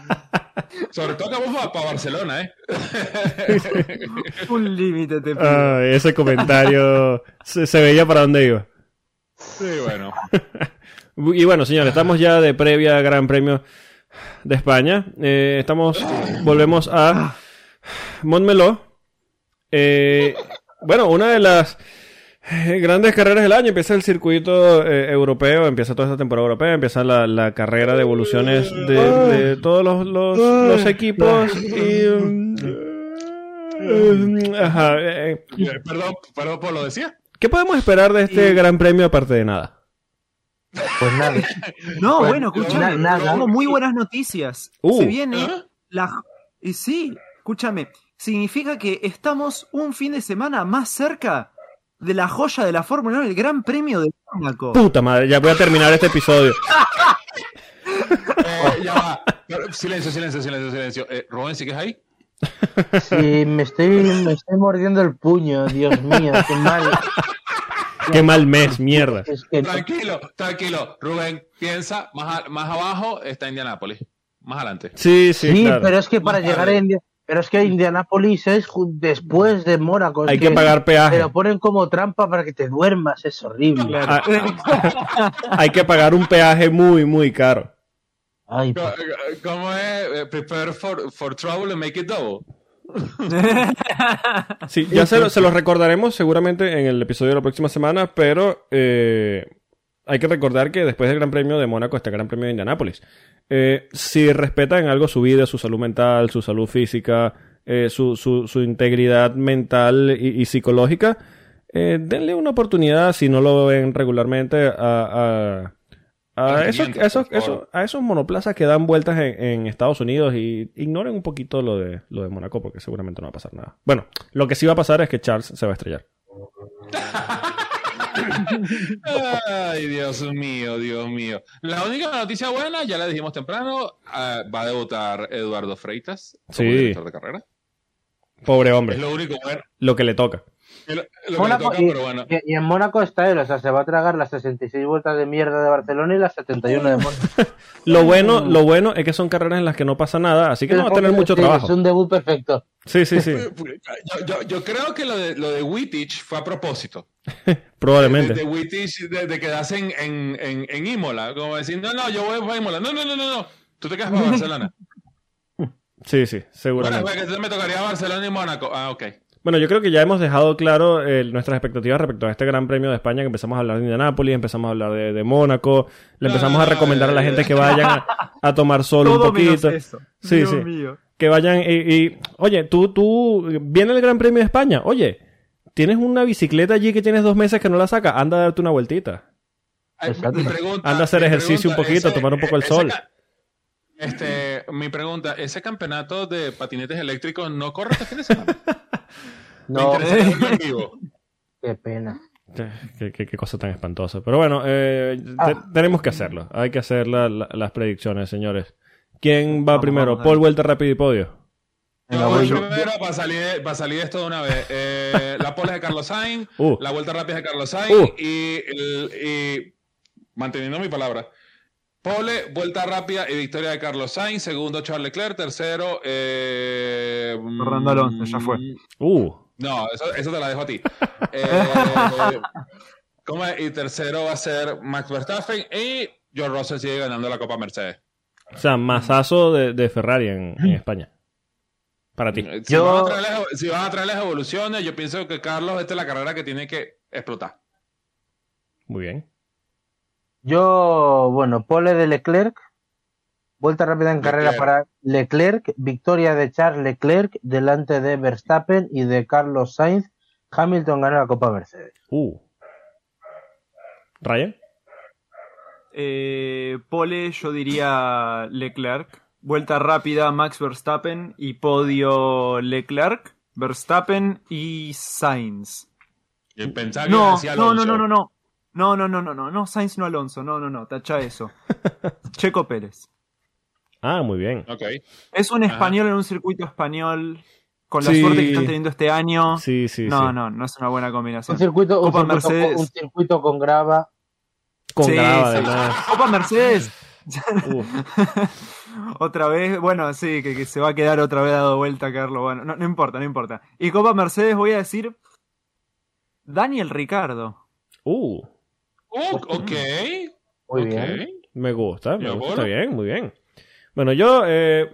Sobre todo que vamos para Barcelona, ¿eh? Un límite te pido. Ah, ese comentario se, se veía para dónde iba. Sí, bueno. Y bueno, señores, estamos ya de previa Gran Premio de España. Eh, estamos, volvemos a Montmeló. Eh, bueno, una de las eh, grandes carreras del año. Empieza el circuito eh, europeo, empieza toda esta temporada europea, empieza la, la carrera de evoluciones de, de todos los, los- los equipos. Y, ajá, eh, Eh, Perdón, perdón por lo decía. ¿Qué podemos esperar de este Gran Premio aparte de nada? Pues nada. No, Pues, bueno, nada. tengo muy buenas noticias. Uh. Se viene ¿Ah? la... Y sí, escúchame, significa que estamos un fin de semana más cerca de la joya de la Fórmula 1, el Gran Premio de Mónaco. Puta madre, ya voy a terminar este episodio. Eh, ya va. Silencio, silencio, silencio, silencio. Eh, Rubén, ¿sigues ahí? Sí, me estoy, me estoy mordiendo el puño, Dios mío, qué mal. Qué mal mes, mierda. Es que Tranquilo, tranquilo. Rubén, piensa, más, a- más abajo está Indianápolis. Más adelante. Sí, sí, Sí, claro. pero es que para Más llegar a tarde. Pero es que Indianápolis es después de Mónaco. Hay que pagar Te peaje. lo ponen como trampa para que te duermas, es horrible. Ah, Hay que pagar un peaje muy, muy caro. Ay, Co- eh, ¿Cómo es? Eh, Prepare for, for trouble and make it double. Sí, ya se, lo- se los recordaremos seguramente en el episodio de la próxima semana, pero eh, hay que recordar que después del Gran Premio de Mónaco está el Gran Premio de Indianápolis. Eh, si respetan algo su vida, su salud mental, su salud física, eh, su, su, su integridad mental y, y psicológica, eh, denle una oportunidad si no lo ven regularmente a, a, a Al esos, cliente, esos- por favor. esos- a esos monoplazas que dan vueltas en, en Estados Unidos y ignoren un poquito lo de, lo de Mónaco porque seguramente no va a pasar nada. Bueno, lo que sí va a pasar es que Charles se va a estrellar. Ay, Dios mío, Dios mío. La única noticia buena, ya la dijimos temprano, ah, va a debutar Eduardo Freitas como Sí. director de carrera. Pobre hombre, Es lo único bueno. lo que le toca. Es Lo, lo que le Mónaco, toca, y, pero bueno. y- y en Mónaco está él, o sea, se va a tragar las 66 vueltas de mierda de Barcelona y las 71 de Mónaco. Lo bueno, lo bueno es que son carreras en las que no pasa nada, así que no va a tener mucho Sí, trabajo. Es un debut perfecto. Sí, sí, sí, Yo, yo- yo creo que lo de, lo de Wittich fue a propósito. probablemente. De, de Wittich, de, de quedarse en, en, en, en Imola. Como decir, no, no, yo voy para Imola. No, no, no, no, no. Tú te quedas para Barcelona. Sí, sí, bueno, seguramente. pues, que entonces me tocaría Barcelona y Mónaco. Ah, ok. Bueno, yo creo que ya hemos dejado claro eh, nuestras expectativas respecto a este Gran Premio de España, que empezamos a hablar de Indianápolis, empezamos a hablar de, de Mónaco, le empezamos a recomendar a la gente que vayan a, a tomar sol un menos poquito. eso. Sí, Dios sí. mío. Que vayan y, y, oye, tú, tú, viene el Gran Premio de España, oye, tienes una bicicleta allí que tienes dos meses que no la sacas, anda a darte una vueltita. Ay, pregunta- Anda a hacer ejercicio un poquito, tomar un poco el ese sol. Este, mi pregunta, ¿ese campeonato de patinetes eléctricos no corre este fin de semana? Me No, qué pena. Qué, qué- qué cosa tan espantosa. Pero bueno, eh, te- Ah. tenemos que hacerlo. Hay que hacer la- la- las predicciones, señores. ¿Quién va Vamos, primero? vamos, Paul, vuelta rápido y podio. Yo voy primero para salir, para salir de esto de una vez. Eh, la pole es de Carlos Sainz, Uh. la vuelta rápida es de Carlos Sainz Uh. y, el- y manteniendo mi palabra. Pole, vuelta rápida y victoria de Carlos Sainz. Segundo, Charles Leclerc. Tercero, eh, Fernando Alonso, ya fue. Uh, No, eso, eso te la dejo a ti. Eh, ¿cómo es? Y tercero va a ser Max Verstappen y George Russell sigue ganando la Copa Mercedes. o sea, masazo de, de Ferrari en, en España. Para ti. Si, Yo- van a traer las, si van a traer las evoluciones, yo pienso que Carlos, esta es la carrera que tiene que explotar. Muy bien. Yo, bueno, pole de Leclerc, vuelta rápida en carrera para Leclerc, victoria de Charles Leclerc delante de Verstappen y de Carlos Sainz. Hamilton gana la Copa Mercedes. Uh. Ryan. Eh, pole, yo diría Leclerc. Vuelta rápida, Max Verstappen. Y podio Leclerc, Verstappen y Sainz. Pensaba que No, decía no, no, no, no. No, no, no, no, no, no, Sainz no Alonso, no, no, no, tacha eso. Checo Pérez. Ah, muy bien. Ok. Es un Ajá. español en un circuito español con la Sí. suerte que están teniendo este año. Sí, sí, no, sí. no, no es una buena Un combinación. circuito, un circuito, Mercedes. con, un circuito con grava. Con Sí, grava. Copa Mercedes. Otra vez, bueno, sí, que, que se va a quedar otra vez dado vuelta, Carlos. Bueno, no, no importa, no importa. Y Copa Mercedes voy a decir Daniel Ricardo. Uh. Uh, ok. Muy ok. bien. Me gusta, me gusta. bueno. Está bien, muy bien. Bueno, yo, eh,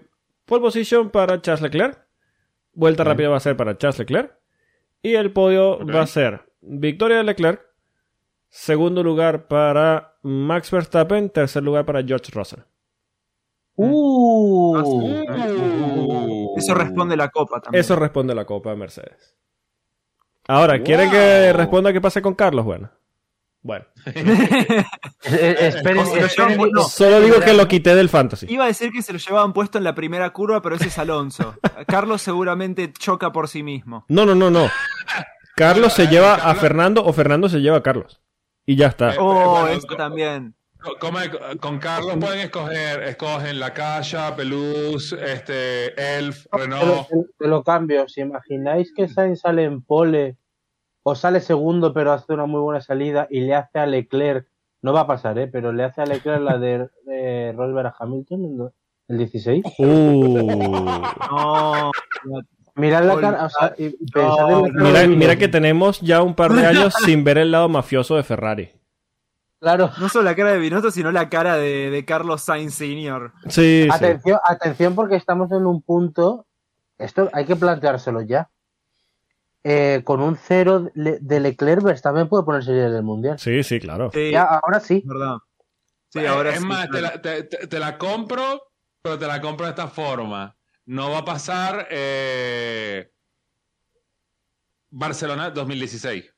pole position para Charles Leclerc. Vuelta rápida va a ser para Charles Leclerc. Y el podio va a ser victoria de Leclerc. Segundo lugar para Max Verstappen. Tercer lugar para George Russell. Uh, Uh. Eso responde la Copa también. Eso responde la Copa de Mercedes. Ahora, ¿quiere Wow. que responda qué pasa con Carlos? Bueno. Bueno. Eh, eh, esperen, yo- esperen- no. Solo digo que lo quité del fantasy. Iba a decir que se lo llevaban puesto en la primera curva, pero ese es Alonso. Carlos seguramente choca por sí mismo. No, no, no, no. Carlos se Eh, lleva a Fernando o Fernando se lleva a Carlos. Y ya está. Eh, Oh, eso también. Como con Carlos pueden escoger, escogen la Calla, Peluz, este, Elf, Te lo, Renault. te lo cambio. ¿Si imagináis que Sainz sale en pole o sale segundo pero hace una muy buena salida y le hace a Leclerc, no va a pasar, ¿eh? pero le hace a Leclerc la de, de Rosberg a Hamilton el, el 16? Uh. No. Mirad la cara, o sea, y- y pensad en la No, cara Mira, que tenemos ya un par de años sin ver el lado mafioso de Ferrari. Claro. No solo la cara de Binotto, sino la cara de, de Carlos Sainz Sr. Sí, sí. Atención, atención porque estamos en un punto, esto hay que planteárselo ya. Eh, con un cero de Leclerc, Verstappen puede ponerse líder del mundial. Sí, sí, claro. Sí, Ya, ahora sí. verdad. Sí, Eh, ahora es sí, más, te la, te- te- te la compro, pero te la compro de esta forma. No va a pasar eh, Barcelona 2016.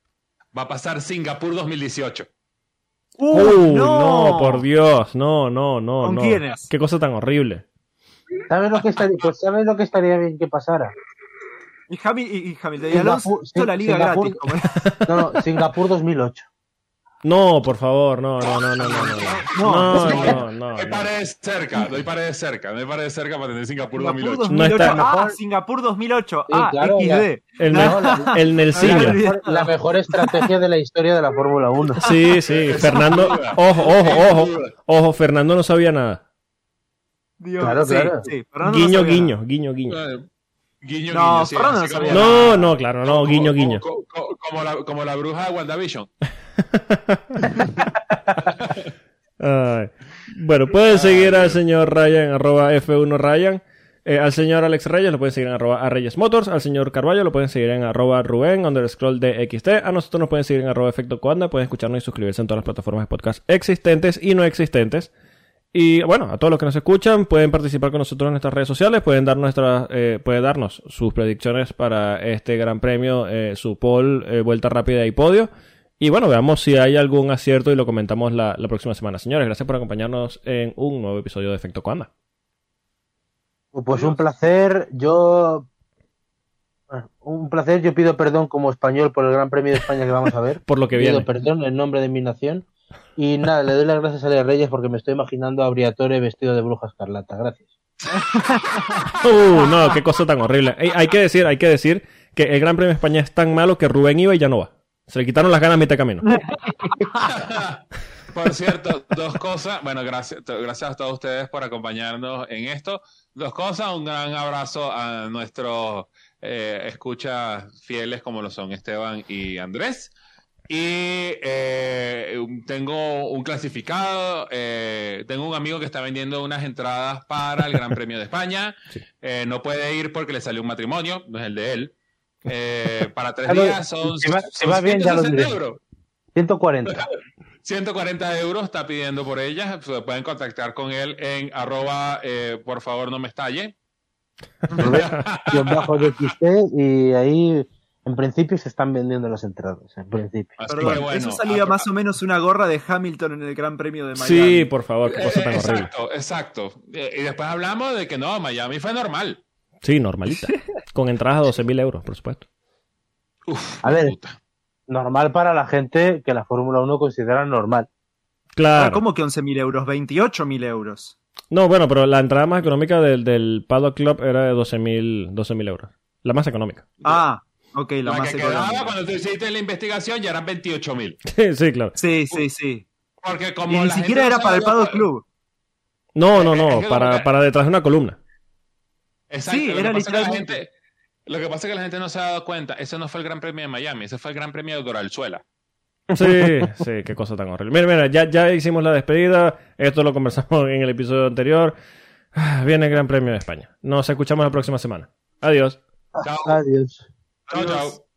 Va a pasar Singapur 2018. ¡Uh, Uh, no. por Dios, no, no, no, ¿Con no. quiénes? Qué cosa tan horrible. ¿Sabes lo que estaría, pues sabes lo que estaría bien que pasara? Y, Hamil- y, y Hamilton y Alonso Singapur- la liga Singapur- gratis. como- No, no, Singapur 2008. No, por favor, no, no, no, no, no, no. No, no, no. Doy paredes cerca, doy paredes cerca, doy paredes cerca para tener Singapur, Singapur 2008. 2008. No está- ah, mejor- Singapur 2008. Sí, ah, claro, XD. El, No, la- el La Nelsinho. mejor, la mejor estrategia de la historia de la Fórmula 1. Sí, sí, Fernando. Ojo, ojo, ojo. Ojo, Fernando no sabía nada. Dios, Claro, sí, claro. sí, Fernando no Guiño, guiño, guiño, guiño. Guiño, No, guiño, sí, no sabía No, no, claro, no, guiño, como- guiño. Como, como- como la, como la bruja de WandaVision. Ay. Bueno, pueden seguir al señor Ryan, arroba F1 Ryan. Eh, al señor Alex Reyes lo pueden seguir en arroba a Reyes Motors. Al señor Carballo lo pueden seguir en arroba Rubén, underscroll de XT. A nosotros nos pueden seguir en arroba Efecto Coanda. Pueden escucharnos y suscribirse en todas las plataformas de podcast existentes y no existentes. Y bueno, a todos los que nos escuchan, pueden participar con nosotros en nuestras redes sociales, pueden dar nuestras, eh, pueden darnos sus predicciones para este gran premio, eh, su poll, eh, vuelta rápida y podio. Y bueno, veamos si hay algún acierto y lo comentamos la, la próxima semana. Señores, gracias por acompañarnos en un nuevo episodio de Efecto Coanda. Pues un placer. Yo. Un placer. Yo pido perdón como español por el Gran Premio de España que vamos a ver. Por lo que pido viene. perdón en nombre de mi nación. Y nada, le doy las gracias a Ale Reyes porque me estoy imaginando a Briatore vestido de bruja escarlata. Gracias. Uh, no, qué cosa tan horrible. Hay que decir, hay que decir que el Gran Premio de España es tan malo que Rubén iba y ya no va. Se le quitaron las ganas a mitad de camino. Por cierto, dos cosas. Bueno, gracias, gracias a todos ustedes por acompañarnos en esto. Dos cosas. Un gran abrazo a nuestros eh, escuchas fieles como lo son Esteban y Andrés. Y eh, tengo un clasificado. eh, tengo un amigo que está vendiendo unas entradas para el Gran Premio de España. Sí. Eh, no puede ir porque le salió un matrimonio, no es el de él. Eh, para tres días son, si va- si son va bien, ya lo 160 diré. euros. 140. 140 euros está pidiendo por ellas. Se pueden contactar con él en arroba, eh, por favor no me estalle. Yo bajo de XT y ahí en principio se están vendiendo las entradas. En principio. Bueno, eso salía a- más o menos una gorra de Hamilton en el Gran Premio de Miami. Sí, por favor, qué Eh, cosa tan horrible. exacto, exacto. Eh, y después hablamos de que no, Miami fue normal. Sí, normalita. Con entradas a 12.000 euros, por supuesto. Uf, A ver. puta. Normal para la gente que la Fórmula 1 considera normal. Ah, Claro. ¿Cómo que 11.000 euros? 28.000 euros. No, bueno, pero la entrada más económica del, del Paddock Club era de 12.000 12.000 euros. La más económica. Ah, ok, la, La, más que quedaba cuando tú hiciste la investigación ya eran 28 mil. sí, claro. Sí, sí, sí. Porque Y como ni la gente siquiera no era para el lo- Paddock Club. No, no, Es no, que para, para detrás de una columna. Exacto, Sí, lo que era literalmente- gente- Lo que pasa es que la gente no se ha dado cuenta. Ese no fue el Gran Premio de Miami, ese fue el Gran Premio de Doralzuela. Sí, sí, qué cosa tan horrible. Mira, mira, ya, ya hicimos la despedida. Esto lo conversamos en el episodio anterior. Ah, Viene el Gran Premio de España. Nos escuchamos la próxima semana. Adiós. Chao. Adiós. Chao, Adiós. chao.